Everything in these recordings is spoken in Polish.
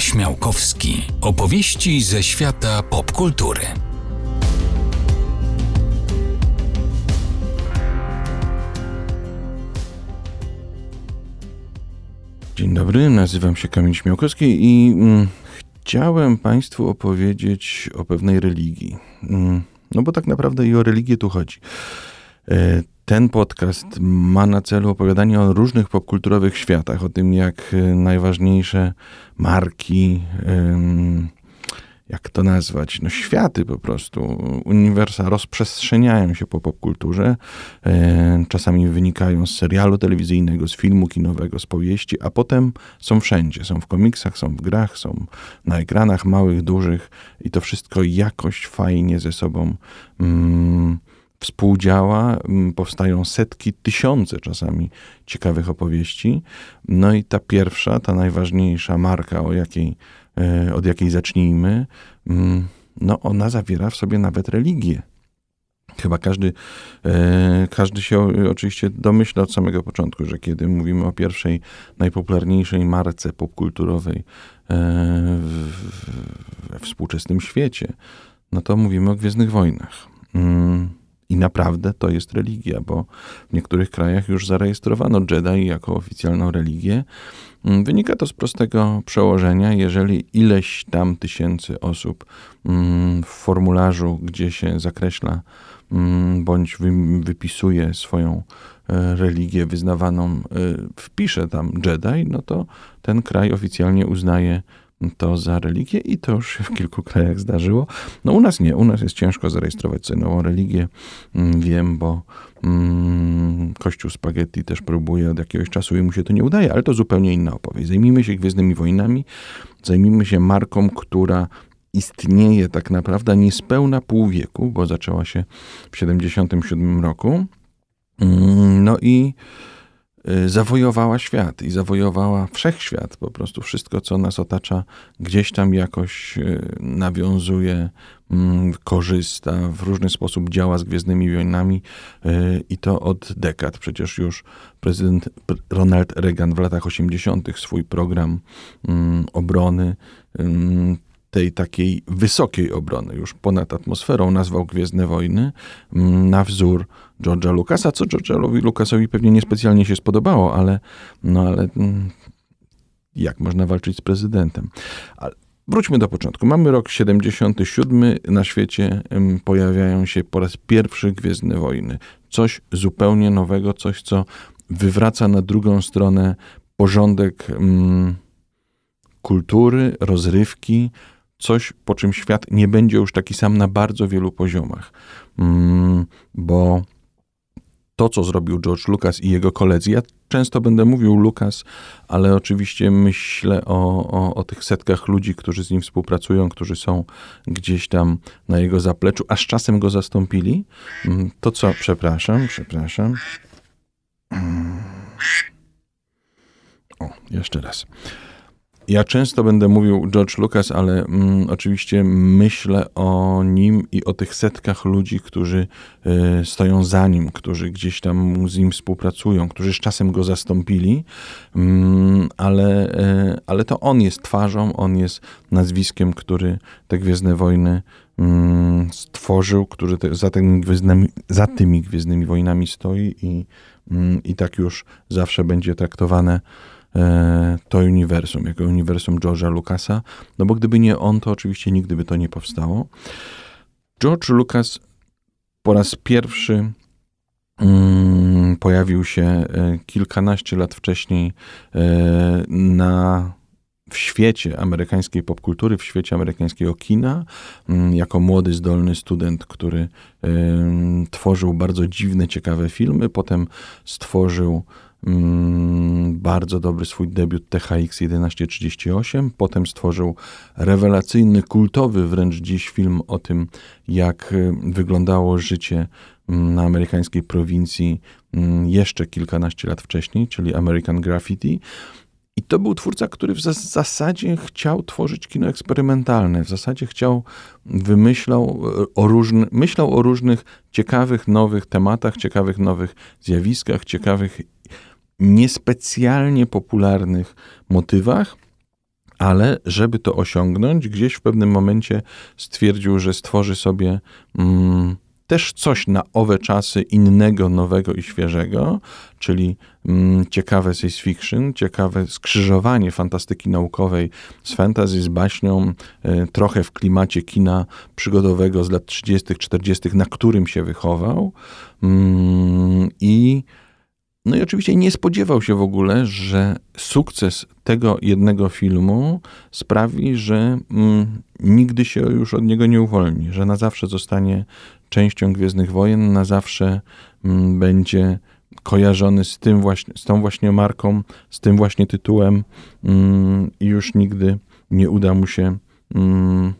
Śmiałkowski. Opowieści ze świata popkultury. Dzień dobry, nazywam się Kamil Śmiałkowski i mm, chciałem Państwu opowiedzieć o pewnej religii. Mm, no bo tak naprawdę i o religię tu chodzi. E, ten podcast ma na celu opowiadanie o różnych popkulturowych światach, o tym jak e, najważniejsze marki, jak to nazwać, no światy po prostu, uniwersa rozprzestrzeniają się po popkulturze, e, czasami wynikają z serialu telewizyjnego, z filmu kinowego, z powieści, a potem są wszędzie, są w komiksach, są w grach, są na ekranach małych, dużych i to wszystko jakoś fajnie ze sobą mm, współdziała, mm, powstają setki, tysiące czasami ciekawych opowieści. No i ta pierwsza, ta najważniejsza marka, o jakiej, e, od jakiej zacznijmy, mm, no ona zawiera w sobie nawet religię. Chyba każdy, e, każdy się oczywiście domyśla od samego początku, że kiedy mówimy o pierwszej, najpopularniejszej marce popkulturowej e, we współczesnym świecie, no to mówimy o Gwiezdnych Wojnach. I naprawdę to jest religia, bo w niektórych krajach już zarejestrowano Jedi jako oficjalną religię. Mm, wynika to z prostego przełożenia. Jeżeli ileś tam tysięcy osób mm, w formularzu, gdzie się zakreśla mm, bądź wypisuje swoją e, religię wyznawaną, e, wpisze tam Jedi, no to ten kraj oficjalnie uznaje to za religię i to już się w kilku krajach zdarzyło. No u nas nie, u nas jest ciężko zarejestrować sobie nową religię. Mm, wiem, bo mm, Kościół Spaghetti też próbuje od jakiegoś czasu i mu się to nie udaje, ale to zupełnie inna opowieść. Zajmijmy się Gwiezdnymi Wojnami, zajmijmy się marką, która istnieje tak naprawdę niespełna pół wieku, bo zaczęła się w 77 roku. Mm, no i zawojowała świat i zawojowała wszechświat. Po prostu wszystko, co nas otacza, gdzieś tam jakoś y, nawiązuje, mm, korzysta, w różny sposób działa z Gwiezdnymi Wojnami y, i to od dekad. Przecież już prezydent Ronald Reagan w latach 80. swój program mm, obrony mm, tej takiej wysokiej obrony, już ponad atmosferą, nazwał Gwiezdne Wojny na wzór George'a Lucasa, co George'owi Lucasowi pewnie niespecjalnie się spodobało, ale, no ale mm, jak można walczyć z prezydentem? Ale wróćmy do początku. Mamy rok 77, na świecie pojawiają się po raz pierwszy Gwiezdne Wojny. Coś zupełnie nowego, coś, co wywraca na drugą stronę porządek mm, kultury, rozrywki, coś, po czym świat nie będzie już taki sam na bardzo wielu poziomach. Mm, bo to, co zrobił George Lucas i jego koledzy. Ja często będę mówił Lucas, ale oczywiście myślę o, o, o, tych setkach ludzi, którzy z nim współpracują, którzy są gdzieś tam na jego zapleczu, a z czasem go zastąpili. Mm, to co, przepraszam, przepraszam. O, jeszcze raz. Ja często będę mówił George Lucas, ale mm, oczywiście myślę o nim i o tych setkach ludzi, którzy y, stoją za nim, którzy gdzieś tam z nim współpracują, którzy z czasem go zastąpili, mm, ale, y, ale to on jest twarzą, on jest nazwiskiem, który te Gwiezdne Wojny mm, stworzył, który te, za, tymi gwiezdnymi, za tymi Gwiezdnymi Wojnami stoi i, i tak już zawsze będzie traktowane to uniwersum, jako uniwersum George'a Lucasa, no bo gdyby nie on, to oczywiście nigdy by to nie powstało. George Lucas po raz pierwszy mm, pojawił się e, kilkanaście lat wcześniej e, na w świecie amerykańskiej popkultury, w świecie amerykańskiego kina, mm, jako młody, zdolny student, który y, tworzył bardzo dziwne, ciekawe filmy. Potem stworzył bardzo dobry swój debiut THX 1138. Potem stworzył rewelacyjny, kultowy wręcz dziś film o tym, jak y, wyglądało życie mm, na amerykańskiej prowincji mm, jeszcze kilkanaście lat wcześniej, czyli American Graffiti. I to był twórca, który w zasadzie chciał tworzyć kino eksperymentalne. W zasadzie chciał, wymyślał y, o różny, myślał o różnych ciekawych, nowych tematach, ciekawych, nowych zjawiskach, ciekawych niespecjalnie popularnych motywach, ale żeby to osiągnąć, gdzieś w pewnym momencie stwierdził, że stworzy sobie mm, też coś na owe czasy innego, nowego i świeżego, czyli mm, ciekawe science fiction, ciekawe skrzyżowanie fantastyki naukowej z fantasy, z baśnią, y, trochę w klimacie kina przygodowego z lat 30., 40., na którym się wychował. Mm, I no i oczywiście nie spodziewał się w ogóle, że sukces tego jednego filmu sprawi, że mm, nigdy się już od niego nie uwolni, że na zawsze zostanie częścią Gwiezdnych Wojen, na zawsze mm, będzie kojarzony z, tym właśnie, z tą właśnie marką, z tym właśnie tytułem mm, i już nigdy nie uda mu się mm,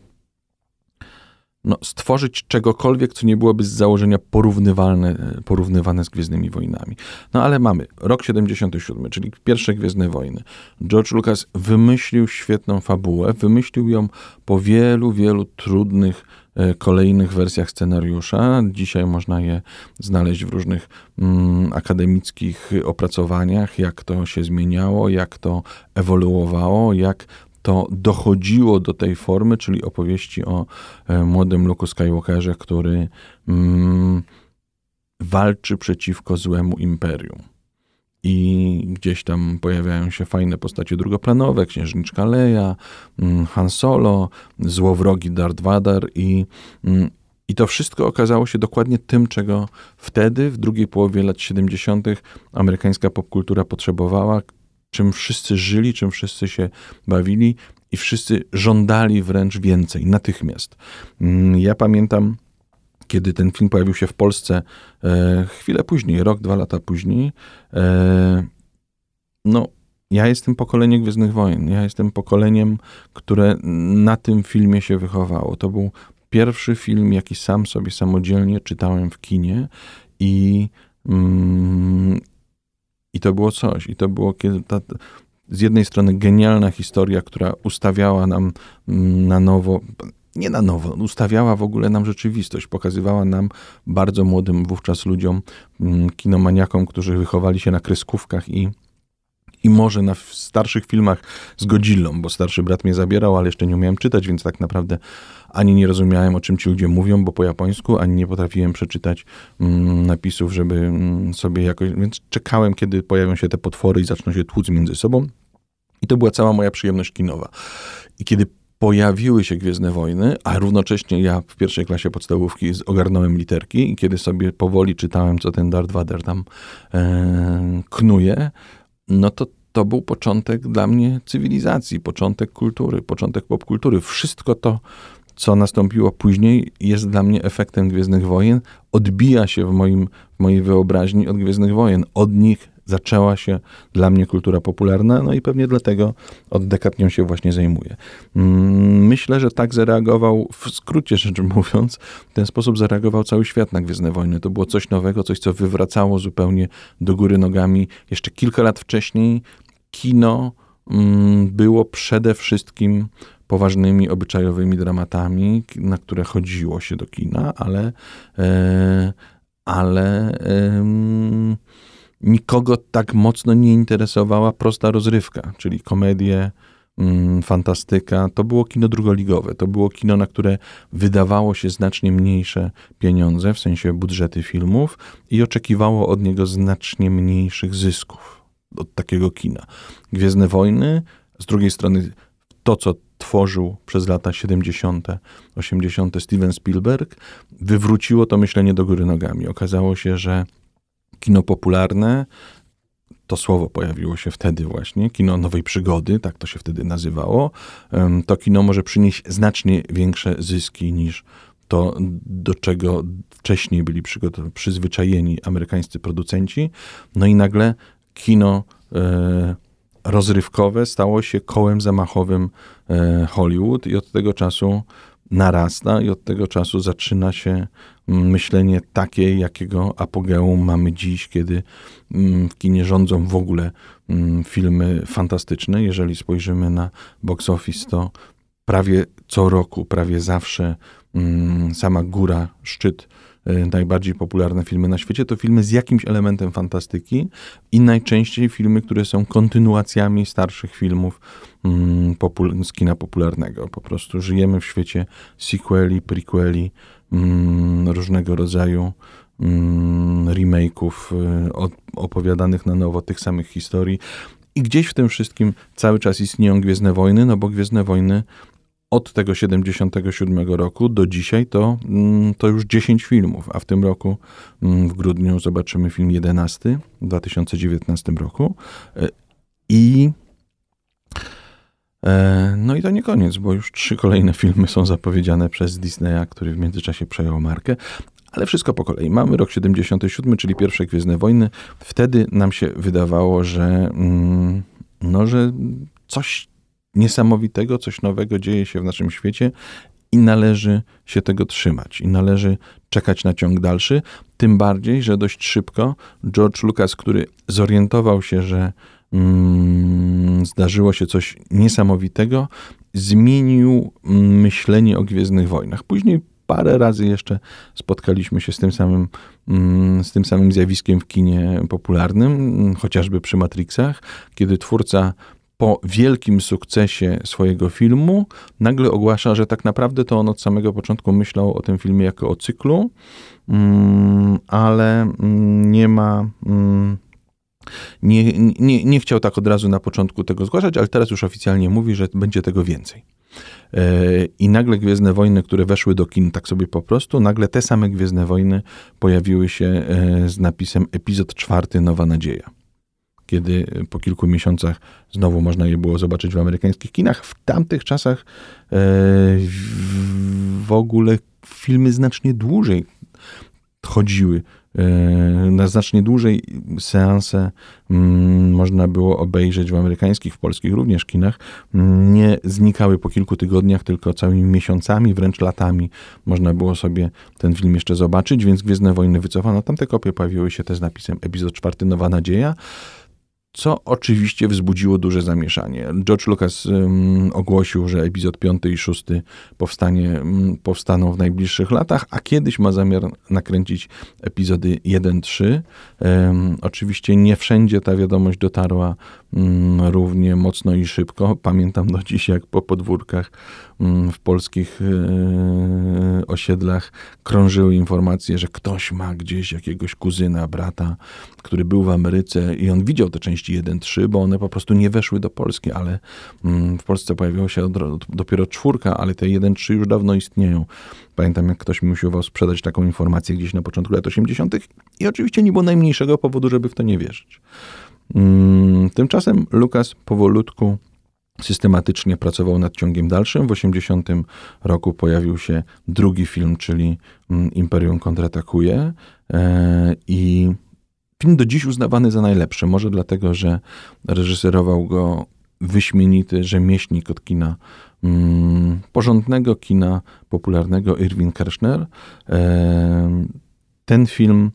no, stworzyć czegokolwiek, co nie byłoby z założenia porównywalne, porównywane z Gwiezdnymi Wojnami. No ale mamy rok 77, czyli pierwsze Gwiezdne Wojny. George Lucas wymyślił świetną fabułę, wymyślił ją po wielu, wielu trudnych e, kolejnych wersjach scenariusza. Dzisiaj można je znaleźć w różnych mm, akademickich opracowaniach, jak to się zmieniało, jak to ewoluowało, jak to dochodziło do tej formy, czyli opowieści o e, młodym Luke Skywalkerze, który mm, walczy przeciwko złemu imperium. I gdzieś tam pojawiają się fajne postacie drugoplanowe, księżniczka Leia, mm, Han Solo, złowrogi Darth Vader i, mm, i to wszystko okazało się dokładnie tym, czego wtedy, w drugiej połowie lat 70., amerykańska popkultura potrzebowała, czym wszyscy żyli, czym wszyscy się bawili i wszyscy żądali wręcz więcej, natychmiast. Mm, ja pamiętam, kiedy ten film pojawił się w Polsce, e, chwilę później, rok, dwa lata później, e, no, ja jestem pokoleniem Gwiezdnych Wojen. Ja jestem pokoleniem, które na tym filmie się wychowało. To był pierwszy film, jaki sam sobie samodzielnie czytałem w kinie i, mm, i to było coś. I to było ta, z jednej strony genialna historia, która ustawiała nam mm, na nowo, nie na nowo, ustawiała w ogóle nam rzeczywistość, pokazywała nam bardzo młodym wówczas ludziom, mm, kinomaniakom, którzy wychowali się na kreskówkach i i może na starszych filmach z Godzillą, bo starszy brat mnie zabierał, ale jeszcze nie umiałem czytać, więc tak naprawdę ani nie rozumiałem, o czym ci ludzie mówią, bo po japońsku, ani nie potrafiłem przeczytać mm, napisów, żeby mm, sobie jakoś... Więc czekałem, kiedy pojawią się te potwory i zaczną się tłuc między sobą. I to była cała moja przyjemność kinowa. I kiedy pojawiły się Gwiezdne Wojny, a równocześnie ja w pierwszej klasie podstawówki ogarnąłem literki i kiedy sobie powoli czytałem, co ten Darth Vader tam e, knuje, no to to był początek dla mnie cywilizacji, początek kultury, początek popkultury. Wszystko to, co nastąpiło później, jest dla mnie efektem Gwiezdnych Wojen, odbija się w, moim, w mojej wyobraźni od Gwiezdnych Wojen. Od nich zaczęła się dla mnie kultura popularna, no i pewnie dlatego od dekad nią się właśnie zajmuję. Mm, myślę, że tak zareagował, w skrócie rzecz mówiąc, w ten sposób zareagował cały świat na Gwiezdne Wojny. To było coś nowego, coś, co wywracało zupełnie do góry nogami. Jeszcze kilka lat wcześniej kino mm, było przede wszystkim poważnymi, obyczajowymi dramatami, na które chodziło się do kina, ale, e, ale nikogo tak mocno nie interesowała prosta rozrywka, czyli komedie, mm, fantastyka. To było kino drugoligowe. To było kino, na które wydawało się znacznie mniejsze pieniądze, w sensie budżety filmów i oczekiwało od niego znacznie mniejszych zysków od takiego kina. Gwiezdne Wojny, z drugiej strony to, co tworzył przez lata 70., 80. Steven Spielberg, wywróciło to myślenie do góry nogami. Okazało się, że kino popularne, to słowo pojawiło się wtedy właśnie, kino nowej przygody, tak to się wtedy nazywało, to kino może przynieść znacznie większe zyski niż to, do czego wcześniej byli przyzwyczajeni amerykańscy producenci. No i nagle kino e, rozrywkowe stało się kołem zamachowym e, Hollywood i od tego czasu narasta i od tego czasu zaczyna się mm, myślenie takie, jakiego apogeum mamy dziś, kiedy mm, w kinie rządzą w ogóle mm, filmy fantastyczne. Jeżeli spojrzymy na box office, to prawie co roku, prawie zawsze sama góra, szczyt najbardziej popularne filmy na świecie, to filmy z jakimś elementem fantastyki i najczęściej filmy, które są kontynuacjami starszych filmów mm, popul- z kina popularnego. Po prostu żyjemy w świecie sequeli, prequeli, mm, różnego rodzaju mm, remake'ów y, opowiadanych na nowo tych samych historii. I gdzieś w tym wszystkim cały czas istnieją Gwiezdne Wojny, no bo Gwiezdne Wojny od tego 77 roku do dzisiaj to, mm, to już 10 filmów, a w tym roku mm, w grudniu zobaczymy film 11 w 2019 roku. Y, I e, no i to nie koniec, bo już trzy kolejne filmy są zapowiedziane przez Disneya, który w międzyczasie przejął markę, ale wszystko po kolei. Mamy rok 77, czyli pierwsze Gwiezdne Wojny. Wtedy nam się wydawało, że, mm, no, że coś niesamowitego, coś nowego dzieje się w naszym świecie i należy się tego trzymać. I należy czekać na ciąg dalszy. Tym bardziej, że dość szybko George Lucas, który zorientował się, że mm, zdarzyło się coś niesamowitego, zmienił mm, myślenie o Gwiezdnych Wojnach. Później parę razy jeszcze spotkaliśmy się z tym samym, mm, z tym samym zjawiskiem w kinie popularnym, mm, chociażby przy Matrixach, kiedy twórca po wielkim sukcesie swojego filmu nagle ogłasza, że tak naprawdę to on od samego początku myślał o tym filmie jako o cyklu, mm, ale nie ma. Nie, nie, nie chciał tak od razu na początku tego zgłaszać, ale teraz już oficjalnie mówi, że będzie tego więcej. E, I nagle Gwiezdne Wojny, które weszły do kin tak sobie po prostu, nagle te same Gwiezdne Wojny pojawiły się e, z napisem epizod czwarty Nowa Nadzieja. Kiedy po kilku miesiącach znowu można je było zobaczyć w amerykańskich kinach. W tamtych czasach e, w ogóle filmy znacznie dłużej chodziły E, na znacznie dłużej seanse mm, można było obejrzeć w amerykańskich, w polskich również kinach. Nie znikały po kilku tygodniach, tylko całymi miesiącami, wręcz latami można było sobie ten film jeszcze zobaczyć, więc Gwiezdne Wojny wycofano. Tamte kopie pojawiły się też z napisem epizod czwarty Nowa Nadzieja co oczywiście wzbudziło duże zamieszanie. George Lucas um, ogłosił, że epizod 5 i 6 powstanie, um, powstaną w najbliższych latach, a kiedyś ma zamiar nakręcić epizody 1-3. Um, oczywiście nie wszędzie ta wiadomość dotarła równie mocno i szybko. Pamiętam do dziś, jak po podwórkach mm, w polskich e, osiedlach krążyły informacje, że ktoś ma gdzieś jakiegoś kuzyna, brata, który był w Ameryce i on widział te części 1-3, bo one po prostu nie weszły do Polski, ale mm, w Polsce pojawiła się dopiero czwórka, ale te 1-3 już dawno istnieją. Pamiętam, jak ktoś mi usiłował sprzedać taką informację gdzieś na początku lat 80. i oczywiście nie było najmniejszego powodu, żeby w to nie wierzyć. Mm, tymczasem Lukas powolutku systematycznie pracował nad ciągiem dalszym. W 80 roku pojawił się drugi film, czyli mm, Imperium kontratakuje e, i film do dziś uznawany za najlepszy. Może dlatego, że reżyserował go wyśmienity rzemieślnik od kina, mm, porządnego kina popularnego Irwin Kershner. E, ten film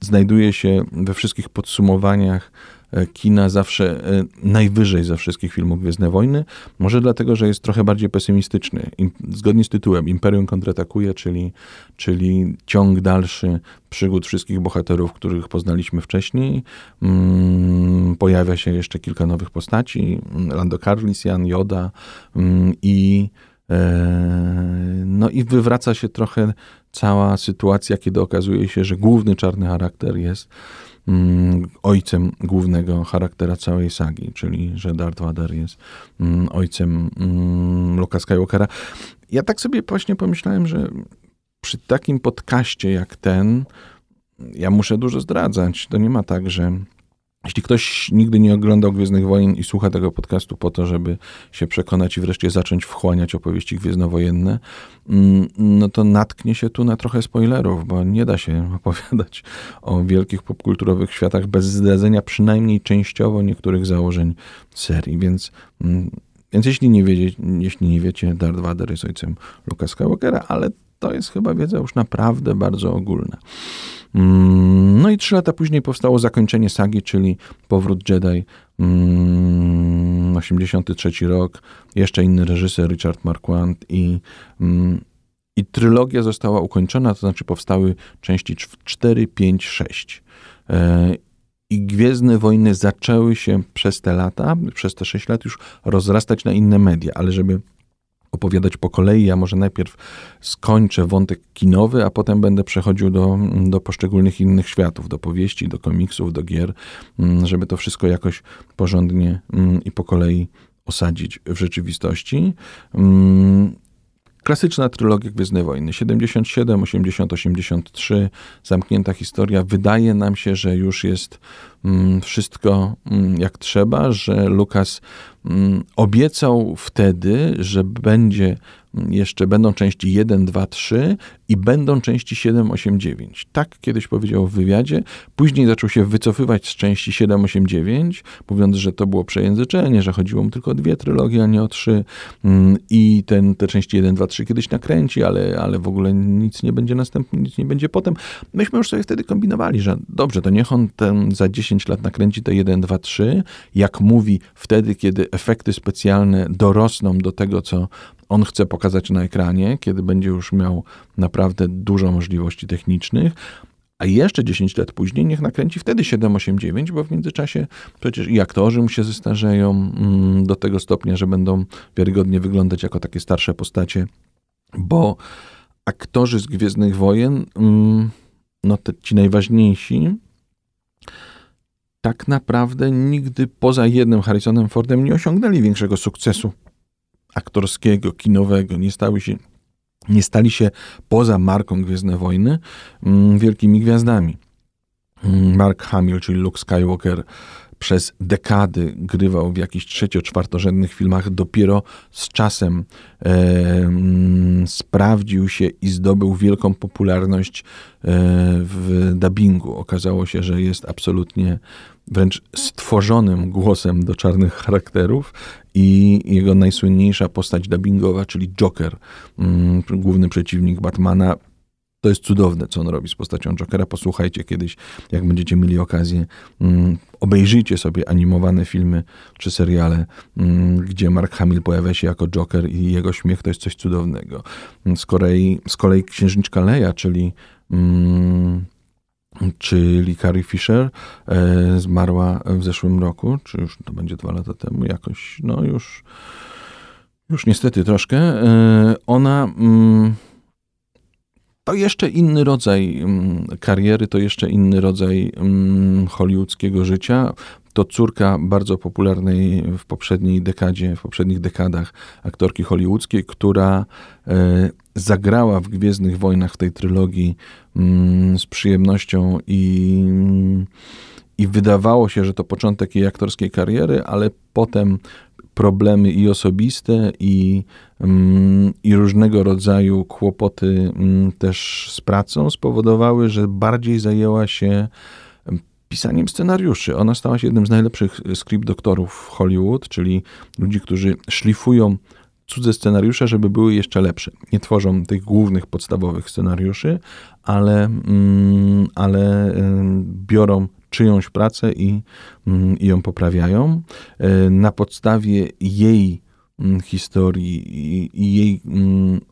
znajduje się we wszystkich podsumowaniach e, kina zawsze e, najwyżej ze wszystkich filmów Gwiezdne Wojny. Może dlatego, że jest trochę bardziej pesymistyczny. Zgodnie z tytułem Imperium kontratakuje, czyli, czyli ciąg dalszy przygód wszystkich bohaterów, których poznaliśmy wcześniej. Mm, pojawia się jeszcze kilka nowych postaci. Lando Calrissian, Yoda mm, i e, no i wywraca się trochę cała sytuacja, kiedy okazuje się, że główny czarny charakter jest mm, ojcem głównego charaktera całej sagi, czyli że Darth Vader jest mm, ojcem mm, Luka Skywalkera. Ja tak sobie właśnie pomyślałem, że przy takim podcaście jak ten, ja muszę dużo zdradzać. To nie ma tak, że jeśli ktoś nigdy nie oglądał Gwiezdnych Wojen i słucha tego podcastu po to, żeby się przekonać i wreszcie zacząć wchłaniać opowieści gwiezdnowojenne, mm, no to natknie się tu na trochę spoilerów, bo nie da się opowiadać o wielkich popkulturowych światach bez zdradzenia przynajmniej częściowo niektórych założeń serii, więc mm, więc jeśli nie, wiecie, jeśli nie wiecie, Darth Vader jest ojcem Luka Skywalkera, ale to jest chyba wiedza już naprawdę bardzo ogólna. Mm, no i trzy lata później powstało zakończenie sagi, czyli Powrót Jedi, 83 mm, rok, jeszcze inny reżyser Richard Marquand i, mm, I trylogia została ukończona, to znaczy powstały części 4, 5, 6. I Gwiezdne Wojny zaczęły się przez te lata, przez te 6 lat już rozrastać na inne media, ale żeby opowiadać po kolei. Ja może najpierw skończę wątek kinowy, a potem będę przechodził do, do poszczególnych innych światów, do powieści, do komiksów, do gier, mm, żeby to wszystko jakoś porządnie mm, i po kolei osadzić w rzeczywistości. Mm, klasyczna trylogia Gwiezdne Wojny 77, 80, 83, zamknięta historia. Wydaje nam się, że już jest wszystko jak trzeba, że Lukas obiecał wtedy, że będzie jeszcze będą części 1, 2, 3 i będą części 7, 8, 9. Tak kiedyś powiedział w wywiadzie. Później zaczął się wycofywać z części 7, 8, 9, mówiąc, że to było przejęzyczenie, że chodziło mu tylko o dwie trylogie, a nie o trzy. Mm, I ten, te części 1, 2, 3 kiedyś nakręci, ale, ale w ogóle nic nie będzie następnie, nic nie będzie potem. Myśmy już sobie wtedy kombinowali, że dobrze, to niech on ten za 10 lat nakręci te 1, 2, 3, jak mówi wtedy, kiedy efekty specjalne dorosną do tego, co on chce pokazać na ekranie, kiedy będzie już miał naprawdę dużo możliwości technicznych, a jeszcze 10 lat później niech nakręci wtedy 789, bo w międzyczasie przecież i aktorzy mu się zestarzeją mm, do tego stopnia, że będą wiarygodnie wyglądać jako takie starsze postacie, bo aktorzy z Gwiezdnych Wojen, mm, no te, ci najważniejsi, tak naprawdę nigdy poza jednym Harrisonem Fordem nie osiągnęli większego sukcesu aktorskiego, kinowego, nie stały się, nie stali się poza marką Gwiezdne Wojny mm, wielkimi gwiazdami. Mm, Mark Hamill, czyli Luke Skywalker, przez dekady grywał w jakichś trzecio-czwartorzędnych filmach, dopiero z czasem e, sprawdził się i zdobył wielką popularność e, w dubbingu. Okazało się, że jest absolutnie wręcz stworzonym głosem do czarnych charakterów i jego najsłynniejsza postać dubbingowa, czyli Joker, mm, główny przeciwnik Batmana, to jest cudowne, co on robi z postacią Jokera. Posłuchajcie kiedyś, jak będziecie mieli okazję. Mm, obejrzyjcie sobie animowane filmy czy seriale, mm, gdzie Mark Hamill pojawia się jako Joker i jego śmiech to jest coś cudownego. Z kolei, z kolei Księżniczka Leia, czyli czyli Carrie Fisher e, zmarła w zeszłym roku, czy już to będzie dwa lata temu, jakoś, no już, już niestety troszkę. E, ona mm, to jeszcze inny rodzaj mm, kariery, to jeszcze inny rodzaj mm, hollywoodzkiego życia. To córka bardzo popularnej w poprzedniej dekadzie, w poprzednich dekadach aktorki hollywoodzkiej, która e, zagrała w Gwiezdnych Wojnach w tej trylogii mm, z przyjemnością i, i wydawało się, że to początek jej aktorskiej kariery, ale potem problemy i osobiste, i, mm, i różnego rodzaju kłopoty mm, też z pracą spowodowały, że bardziej zajęła się pisaniem scenariuszy. Ona stała się jednym z najlepszych script doktorów Hollywood, czyli ludzi, którzy szlifują cudze scenariusze, żeby były jeszcze lepsze. Nie tworzą tych głównych, podstawowych scenariuszy, ale, mm, ale biorą czyjąś pracę i, mm, i ją poprawiają. E, na podstawie jej mm, historii i jej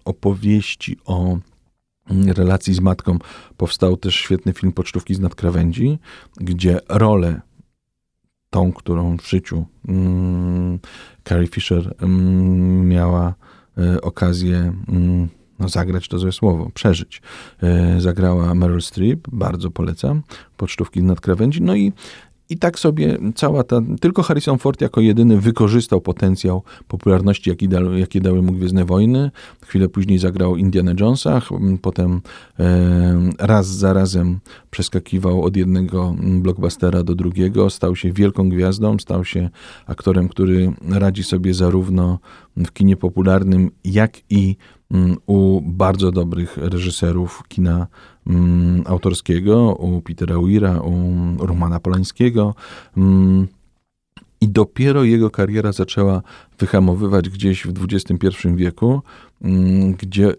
opowieści o relacji z matką powstał też świetny film Pocztówki z nadkrawędzi, gdzie rolę tą, którą w życiu mm, Carrie Fisher mm, miała y, okazję mm, no, zagrać to złe słowo, przeżyć. Y, zagrała Meryl Streep, bardzo polecam, Pocztówki z nadkrawędzi. No i i tak sobie cała ta, tylko Harrison Ford jako jedyny wykorzystał potencjał popularności, jaki, da, jaki dały mu Gwiezdne Wojny. Chwilę później zagrał Indiana Jonesa, potem e, raz za razem przeskakiwał od jednego blockbustera do drugiego, stał się wielką gwiazdą, stał się aktorem, który radzi sobie zarówno w kinie popularnym, jak i mm, u bardzo dobrych reżyserów kina mm, autorskiego, u Petera Weira, u Romana Polańskiego. Mm, I dopiero jego kariera zaczęła wyhamowywać gdzieś w XXI wieku, gdzie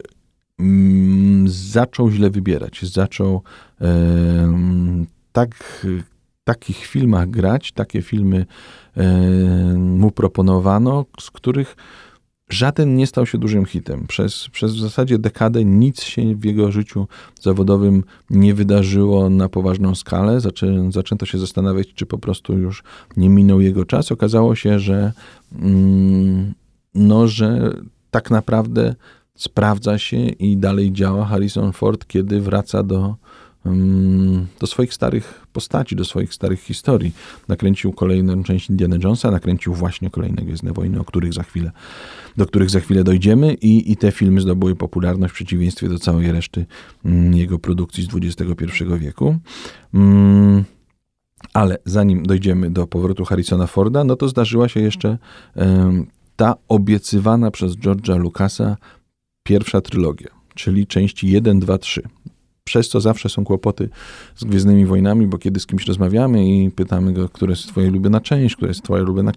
zaczął źle wybierać. Zaczął tak, takich filmach grać, takie filmy e, mu proponowano, z których żaden nie stał się dużym hitem. Przez, przez w zasadzie dekadę nic się w jego życiu zawodowym nie wydarzyło na poważną skalę. Zaczę, zaczęto się zastanawiać, czy po prostu już nie minął jego czas. Okazało się, że, mm, no, że tak naprawdę sprawdza się i dalej działa Harrison Ford, kiedy wraca do, do swoich starych postaci, do swoich starych historii. Nakręcił kolejną część Indiana Jonesa, nakręcił właśnie kolejne Gwiezdne Wojny, o których za chwilę, do których za chwilę dojdziemy i, i te filmy zdobyły popularność w przeciwieństwie do całej reszty mm, jego produkcji z XXI wieku. Mm, ale zanim dojdziemy do powrotu Harrisona Forda, no to zdarzyła się jeszcze ta obiecywana przez George'a Lucasa pierwsza trylogia, czyli części 1, 2, 3 przez co zawsze są kłopoty z Gwiezdnymi Wojnami, bo kiedy z kimś rozmawiamy i pytamy go, która jest twoja ulubiona część, która jest twoja ulubiona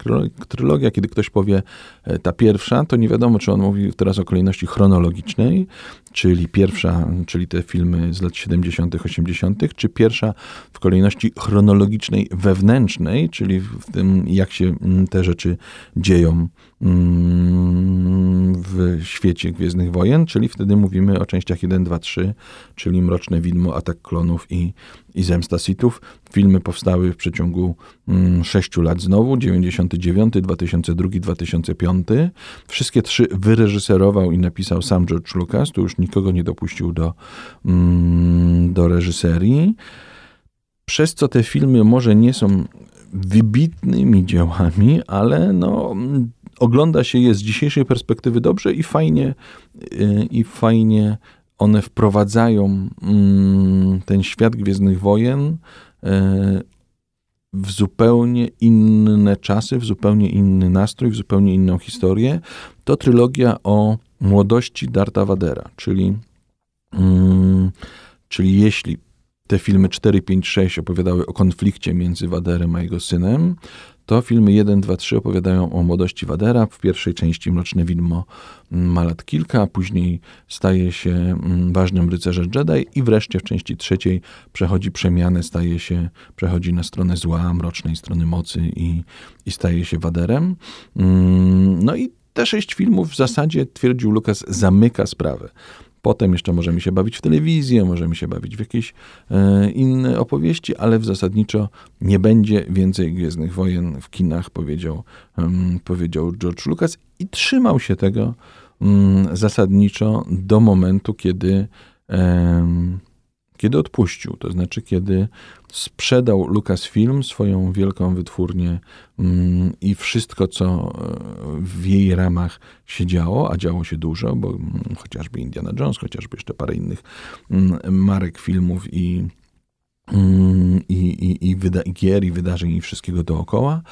trylogia, kiedy ktoś powie e, ta pierwsza, to nie wiadomo, czy on mówi teraz o kolejności chronologicznej, czyli pierwsza, czyli te filmy z lat 70., 80., czy pierwsza w kolejności chronologicznej wewnętrznej, czyli w tym, jak się mm, te rzeczy dzieją w świecie Gwiezdnych Wojen, czyli wtedy mówimy o częściach 1, 2, 3, czyli Mroczne Widmo, Atak Klonów i, i Zemsta Sithów. Filmy powstały w przeciągu mm, 6 lat znowu, 99, 2002, 2005. Wszystkie trzy wyreżyserował i napisał sam George Lucas, tu już nikogo nie dopuścił do, mm, do reżyserii. Przez co te filmy może nie są wybitnymi dziełami, ale no, ogląda się je z dzisiejszej perspektywy dobrze i fajnie, y, i fajnie one wprowadzają mm, ten świat Gwiezdnych Wojen y, w zupełnie inne czasy, w zupełnie inny nastrój, w zupełnie inną historię. To trylogia o młodości Darta Vadera, czyli, mm, czyli jeśli te filmy 4, 5, 6 opowiadały o konflikcie między Waderem a jego synem, to filmy 1, 2, 3 opowiadają o młodości Wadera. W pierwszej części Mroczne Widmo ma lat kilka, później staje się mm, ważnym rycerzem Jedi i wreszcie w części trzeciej przechodzi przemianę, staje się, przechodzi na stronę zła, mrocznej strony mocy i, i staje się Waderem. Mm, no i te sześć filmów w zasadzie, twierdził Lukas, zamyka sprawę. Potem jeszcze możemy się bawić w telewizję, możemy się bawić w jakieś e, inne opowieści, ale w zasadniczo nie będzie więcej Gwiezdnych Wojen w kinach, powiedział, powiedział George Lucas i trzymał się tego um, zasadniczo do momentu, kiedy kiedy odpuścił, to znaczy kiedy sprzedał Lucasfilm, swoją wielką wytwórnię mm, i wszystko, co e, w jej ramach się działo, a działo się dużo, bo mm, chociażby Indiana Jones, chociażby jeszcze parę innych mm, marek filmów i, i, i, i, wyda- gier, i wydarzeń, i wszystkiego dookoła,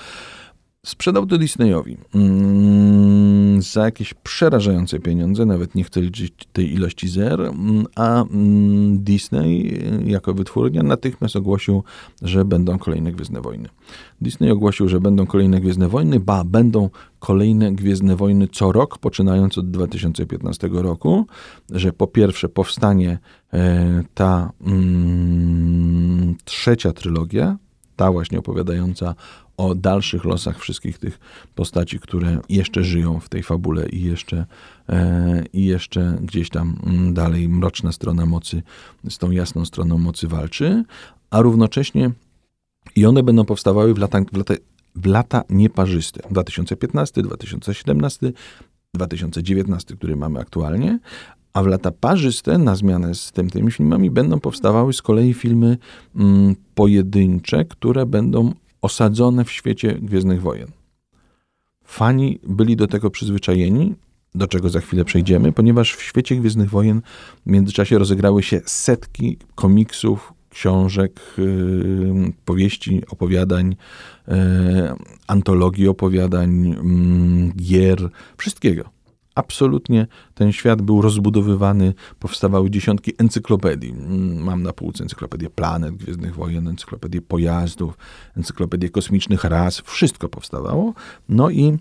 sprzedał to Disneyowi mm, za jakieś przerażające pieniądze, nawet nie chcę liczyć tej ilości zer, mm, a mm, Disney jako wytwórnia natychmiast ogłosił, że będą kolejne Gwiezdne Wojny. Disney ogłosił, że będą kolejne Gwiezdne Wojny, ba, będą kolejne Gwiezdne Wojny co rok, poczynając od 2015 roku, że po pierwsze powstanie e, ta mm, trzecia trylogia, ta właśnie opowiadająca o dalszych losach wszystkich tych postaci, które jeszcze żyją w tej fabule i jeszcze, e, i jeszcze gdzieś tam mm, dalej mroczna strona mocy z tą jasną stroną mocy walczy, a równocześnie i one będą powstawały w lata, w lata, w lata nieparzyste. 2015, 2017, 2019, który mamy aktualnie, a w lata parzyste, na zmianę z tym, tymi filmami, będą powstawały z kolei filmy mm, pojedyncze, które będą osadzone w świecie Gwiezdnych Wojen. Fani byli do tego przyzwyczajeni, do czego za chwilę przejdziemy, ponieważ w świecie Gwiezdnych Wojen w międzyczasie rozegrały się setki komiksów, książek, yy, powieści, opowiadań, yy, antologii opowiadań, yy, gier, wszystkiego absolutnie ten świat był rozbudowywany, powstawały dziesiątki encyklopedii. Mm, mam na półce encyklopedię planet, Gwiezdnych Wojen, encyklopedię pojazdów, encyklopedię kosmicznych ras, wszystko powstawało. No i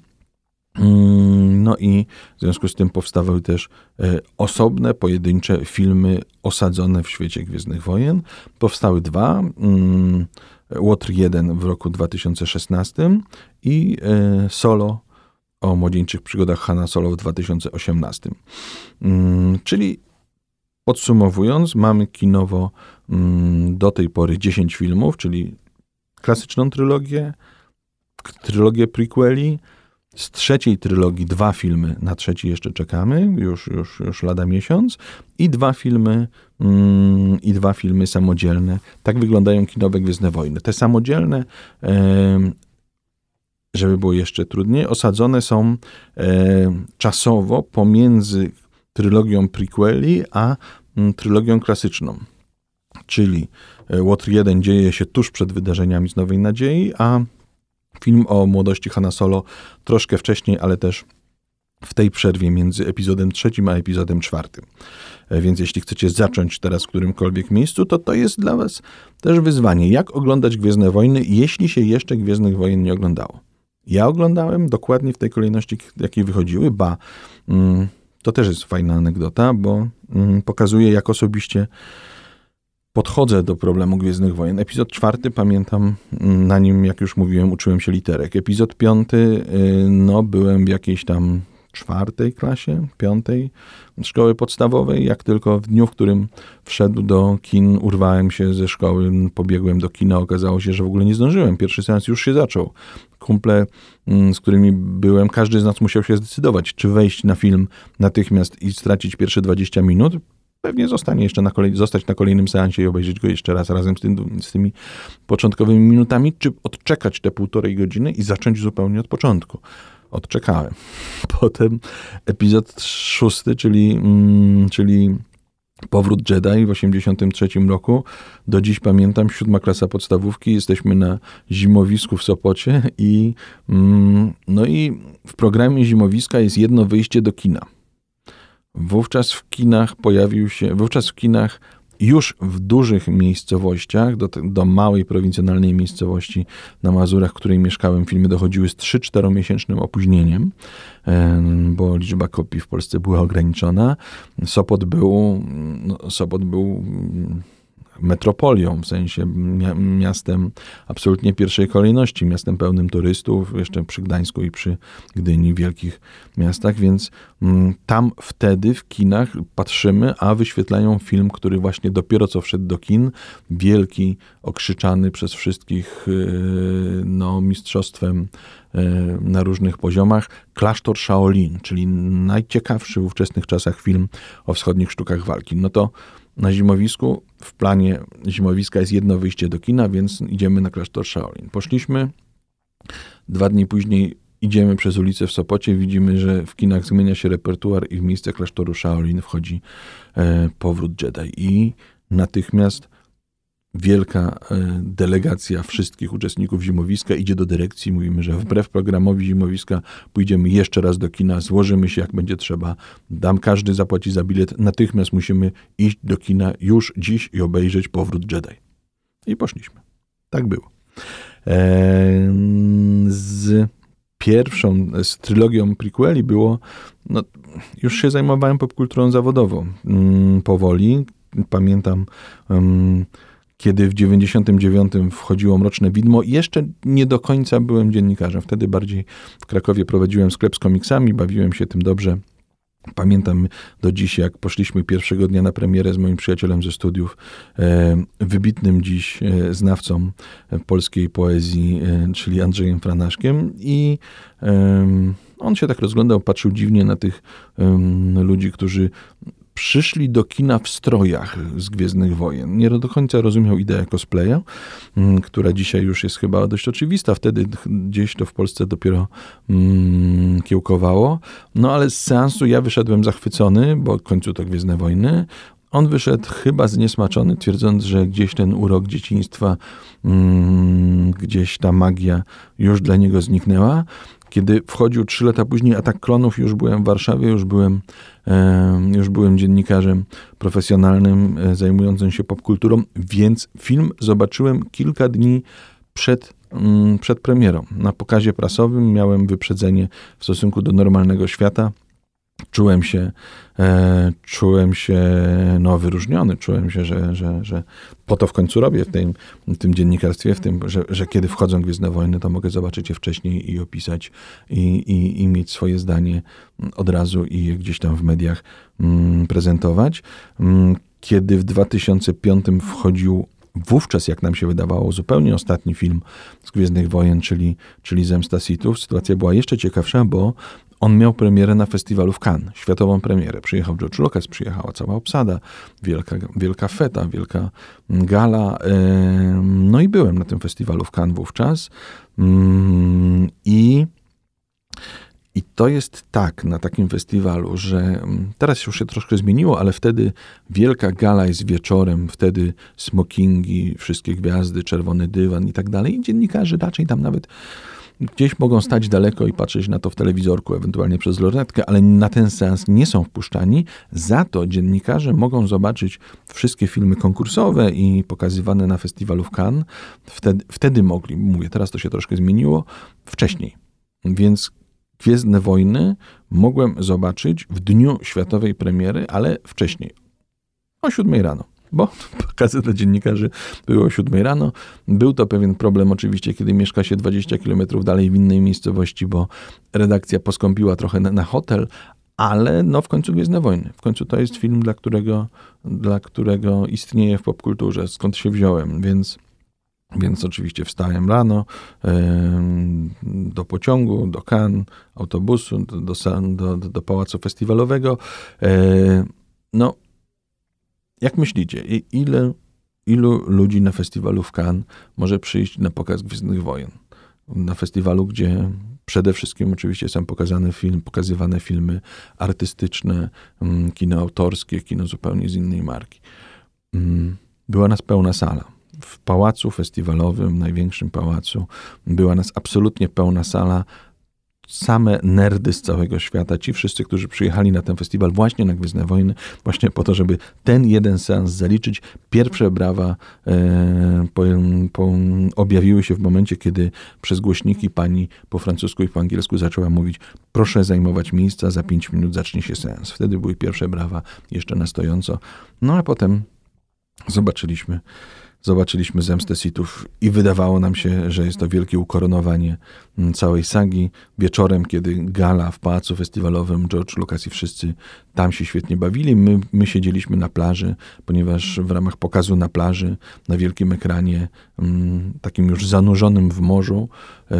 mm, no i w związku z tym powstawały też e, osobne, pojedyncze filmy osadzone w świecie Gwiezdnych Wojen. Powstały dwa. Mm, Łotr 1 w roku 2016 i e, Solo o młodzieńczych przygodach Hanna Solo w 2018. Mm, czyli podsumowując, mamy kinowo mm, do tej pory 10 filmów, czyli klasyczną trylogię, trylogię prequeli, z trzeciej trylogii dwa filmy, na trzeci jeszcze czekamy, już, już, już lada miesiąc, i dwa filmy, mm, i dwa filmy samodzielne. Tak wyglądają kinowe Gwiezdne Wojny. Te samodzielne, żeby było jeszcze trudniej, osadzone są e, czasowo pomiędzy trylogią prequeli a mm, trylogią klasyczną. Czyli e, Łotr 1 dzieje się tuż przed wydarzeniami z Nowej Nadziei, a Film o młodości Hanna Solo troszkę wcześniej, ale też w tej przerwie między epizodem trzecim a epizodem czwartym. E, więc jeśli chcecie zacząć teraz w którymkolwiek miejscu, to to jest dla was też wyzwanie. Jak oglądać Gwiezdne Wojny, jeśli się jeszcze Gwiezdnych Wojen nie oglądało? Ja oglądałem dokładnie w tej kolejności, jakiej wychodziły, ba, mm, to też jest fajna anegdota, bo mm, pokazuje, jak osobiście podchodzę do problemu Gwiezdnych Wojen. Epizod czwarty, pamiętam, na nim, jak już mówiłem, uczyłem się literek. Epizod piąty, y, no, byłem w jakiejś tam czwartej klasie, piątej szkoły podstawowej. Jak tylko w dniu, w którym wszedł do kin, urwałem się ze szkoły, pobiegłem do kina. Okazało się, że w ogóle nie zdążyłem. Pierwszy seans już się zaczął. Kumple, mm, z którymi byłem, każdy z nas musiał się zdecydować, czy wejść na film natychmiast i stracić pierwsze 20 minut, pewnie zostanie jeszcze na kolej, zostać na kolejnym seansie i obejrzeć go jeszcze raz razem z, tym, z tymi początkowymi minutami, czy odczekać te półtorej godziny i zacząć zupełnie od początku. Odczekałem. Potem epizod szósty, czyli, mm, czyli Powrót Jedi w 83 roku. Do dziś pamiętam, siódma klasa podstawówki, jesteśmy na zimowisku w Sopocie i, mm, no i w programie zimowiska jest jedno wyjście do kina. Wówczas w kinach pojawił się, wówczas w kinach już w dużych miejscowościach, do, do małej prowincjonalnej miejscowości na Mazurach, w której mieszkałem, filmy dochodziły z 3-4 miesięcznym opóźnieniem, bo liczba kopii w Polsce była ograniczona. Sopot był, no, Sopot był metropolią, w sensie miastem absolutnie pierwszej kolejności, miastem pełnym turystów, jeszcze przy Gdańsku i przy Gdyni, wielkich miastach, więc mm, tam wtedy w kinach patrzymy, a wyświetlają film, który właśnie dopiero co wszedł do kin, wielki, okrzyczany przez wszystkich y, no, mistrzostwem y, na różnych poziomach, Klasztor Shaolin, czyli najciekawszy w ówczesnych czasach film o wschodnich sztukach walki. No to na zimowisku. W planie zimowiska jest jedno wyjście do kina, więc idziemy na klasztor Shaolin. Poszliśmy. Dwa dni później idziemy przez ulicę w Sopocie, widzimy, że w kinach zmienia się repertuar i w miejsce klasztoru Shaolin wchodzi e, powrót Jedi. I natychmiast wielka e, delegacja wszystkich uczestników zimowiska idzie do dyrekcji. Mówimy, że wbrew programowi zimowiska pójdziemy jeszcze raz do kina, złożymy się jak będzie trzeba. Dam każdy zapłaci za bilet. Natychmiast musimy iść do kina już dziś i obejrzeć powrót Jedi. I poszliśmy. Tak było. E, z pierwszą, z trylogią prequeli było, no, już się zajmowałem popkulturą zawodową. Mm, powoli. Pamiętam kiedy w 99 wchodziło Mroczne Widmo. Jeszcze nie do końca byłem dziennikarzem. Wtedy bardziej w Krakowie prowadziłem sklep z komiksami, bawiłem się tym dobrze. Pamiętam do dziś, jak poszliśmy pierwszego dnia na premierę z moim przyjacielem ze studiów, e, wybitnym dziś e, znawcą polskiej poezji, e, czyli Andrzejem Franaszkiem i on się tak rozglądał, patrzył dziwnie na tych ludzi, którzy przyszli do kina w strojach z Gwiezdnych Wojen. Nie do końca rozumiał ideę cosplaya, mm, która dzisiaj już jest chyba dość oczywista. Wtedy gdzieś to w Polsce dopiero mm, kiełkowało. No ale z seansu ja wyszedłem zachwycony, bo w końcu to Gwiezdne Wojny. On wyszedł chyba zniesmaczony, twierdząc, że gdzieś ten urok dzieciństwa, mm, gdzieś ta magia już dla niego zniknęła. Kiedy wchodził trzy lata później Atak Klonów, już byłem w Warszawie, już byłem, już byłem dziennikarzem profesjonalnym e, zajmującym się popkulturą, więc film zobaczyłem kilka dni przed, mm, przed premierą. Na pokazie prasowym miałem wyprzedzenie w stosunku do normalnego świata. Czułem się, e, czułem się no, wyróżniony, czułem się, że, że, że po to w końcu robię w tym, w tym dziennikarstwie, w tym, że, że kiedy wchodzą Gwiezdne Wojny, to mogę zobaczyć je wcześniej i opisać i, i, i mieć swoje zdanie od razu i je gdzieś tam w mediach mm, prezentować. Mm, kiedy w 2005 wchodził wówczas, jak nam się wydawało, zupełnie ostatni film z Gwiezdnych Wojen, czyli, czyli Zemsta Sithów, sytuacja była jeszcze ciekawsza, bo on miał premierę na festiwalu w Cannes, światową premierę. Przyjechał George Lucas, przyjechała cała obsada, wielka, wielka feta, wielka gala. No i byłem na tym festiwalu w Cannes wówczas. Mm, I i to jest tak na takim festiwalu, że mm, teraz już się troszkę zmieniło, ale wtedy wielka gala jest wieczorem, wtedy smokingi, wszystkie gwiazdy, czerwony dywan i tak dalej. I dziennikarze raczej tam nawet gdzieś mogą stać daleko i patrzeć na to w telewizorku, ewentualnie przez lornetkę, ale na ten seans nie są wpuszczani. Za to dziennikarze mogą zobaczyć wszystkie filmy konkursowe i pokazywane na festiwalu w Cannes. Wtedy, wtedy mogli, mówię, teraz to się troszkę zmieniło, wcześniej. Więc Gwiezdne Wojny mogłem zobaczyć w dniu światowej premiery, ale wcześniej, o 7 rano bo dla dziennikarzy były o 7 rano. Był to pewien problem oczywiście, kiedy mieszka się 20 km dalej w innej miejscowości, bo redakcja poskąpiła trochę na, na hotel, ale no w końcu Gwiezdne Wojny. W końcu to jest film, dla którego, dla którego istnieje w popkulturze, skąd się wziąłem, więc więc oczywiście wstałem rano do pociągu, do Cannes, autobusu, do, do, do, do pałacu festiwalowego. No, jak myślicie, ile, ilu ludzi na festiwalu w Cannes może przyjść na pokaz Gwiezdnych Wojen? Na festiwalu, gdzie przede wszystkim oczywiście są pokazane film, pokazywane filmy artystyczne, mm, kino autorskie, kino zupełnie z innej marki. Mm, była nas pełna sala w pałacu festiwalowym, największym pałacu, była nas absolutnie pełna sala. Same nerdy z całego świata, ci wszyscy, którzy przyjechali na ten festiwal właśnie na Gwiezdne Wojny, właśnie po to, żeby ten jeden seans zaliczyć. Pierwsze brawa e, po, po, objawiły się w momencie, kiedy przez głośniki pani po francusku i po angielsku zaczęła mówić proszę zajmować miejsca, za pięć minut zacznie się seans. Wtedy były pierwsze brawa jeszcze na stojąco. No a potem zobaczyliśmy zobaczyliśmy Zemstę Sithów i wydawało nam się, że jest to wielkie ukoronowanie całej sagi. Wieczorem, kiedy gala w Pałacu Festiwalowym, George Lucas i wszyscy tam się świetnie bawili. My, my siedzieliśmy na plaży, ponieważ w ramach pokazu na plaży, na wielkim ekranie, mm, takim już zanurzonym w morzu, e,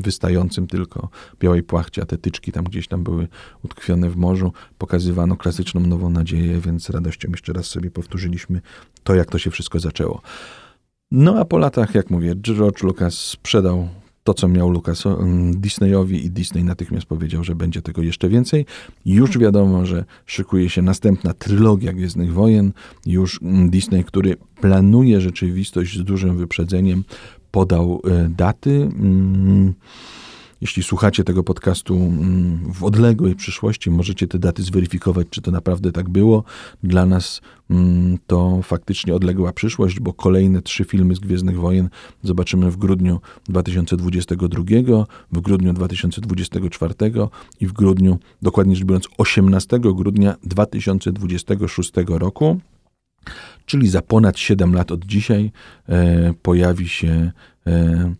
wystającym tylko białej płachcie, a te tyczki tam gdzieś tam były utkwione w morzu, pokazywano klasyczną Nową Nadzieję, więc radością jeszcze raz sobie powtórzyliśmy to, jak to się wszystko zaczęło. No a po latach, jak mówię, George Lucas sprzedał to, co miał Lucas mm, Disneyowi i Disney natychmiast powiedział, że będzie tego jeszcze więcej. Już wiadomo, że szykuje się następna trylogia Gwiezdnych Wojen. Już mm, Disney, który planuje rzeczywistość z dużym wyprzedzeniem, podał e, daty. Jeśli słuchacie tego podcastu mm, w odległej przyszłości, możecie te daty zweryfikować, czy to naprawdę tak było. Dla nas mm, to faktycznie odległa przyszłość, bo kolejne trzy filmy z Gwiezdnych Wojen zobaczymy w grudniu 2022, w grudniu 2024 i w grudniu, dokładnie rzecz biorąc, 18 grudnia 2026 roku. Czyli za ponad 7 lat od dzisiaj e, pojawi się e,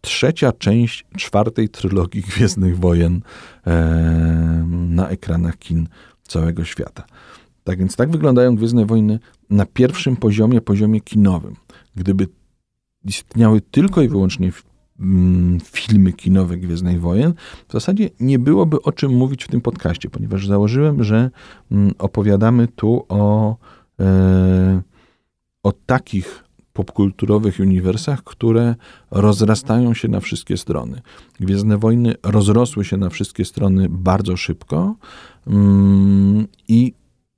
trzecia część czwartej trylogii Gwiezdnych Wojen e, na ekranach kin całego świata. Tak więc tak wyglądają Gwiezdne Wojny na pierwszym poziomie, poziomie kinowym. Gdyby istniały tylko i wyłącznie mm, filmy kinowe Gwiezdnych Wojen, w zasadzie nie byłoby o czym mówić w tym podcaście, ponieważ założyłem, że mm, opowiadamy tu o, e, o takich popkulturowych uniwersach, które rozrastają się na wszystkie strony. Gwiezdne Wojny rozrosły się na wszystkie strony bardzo szybko mm, i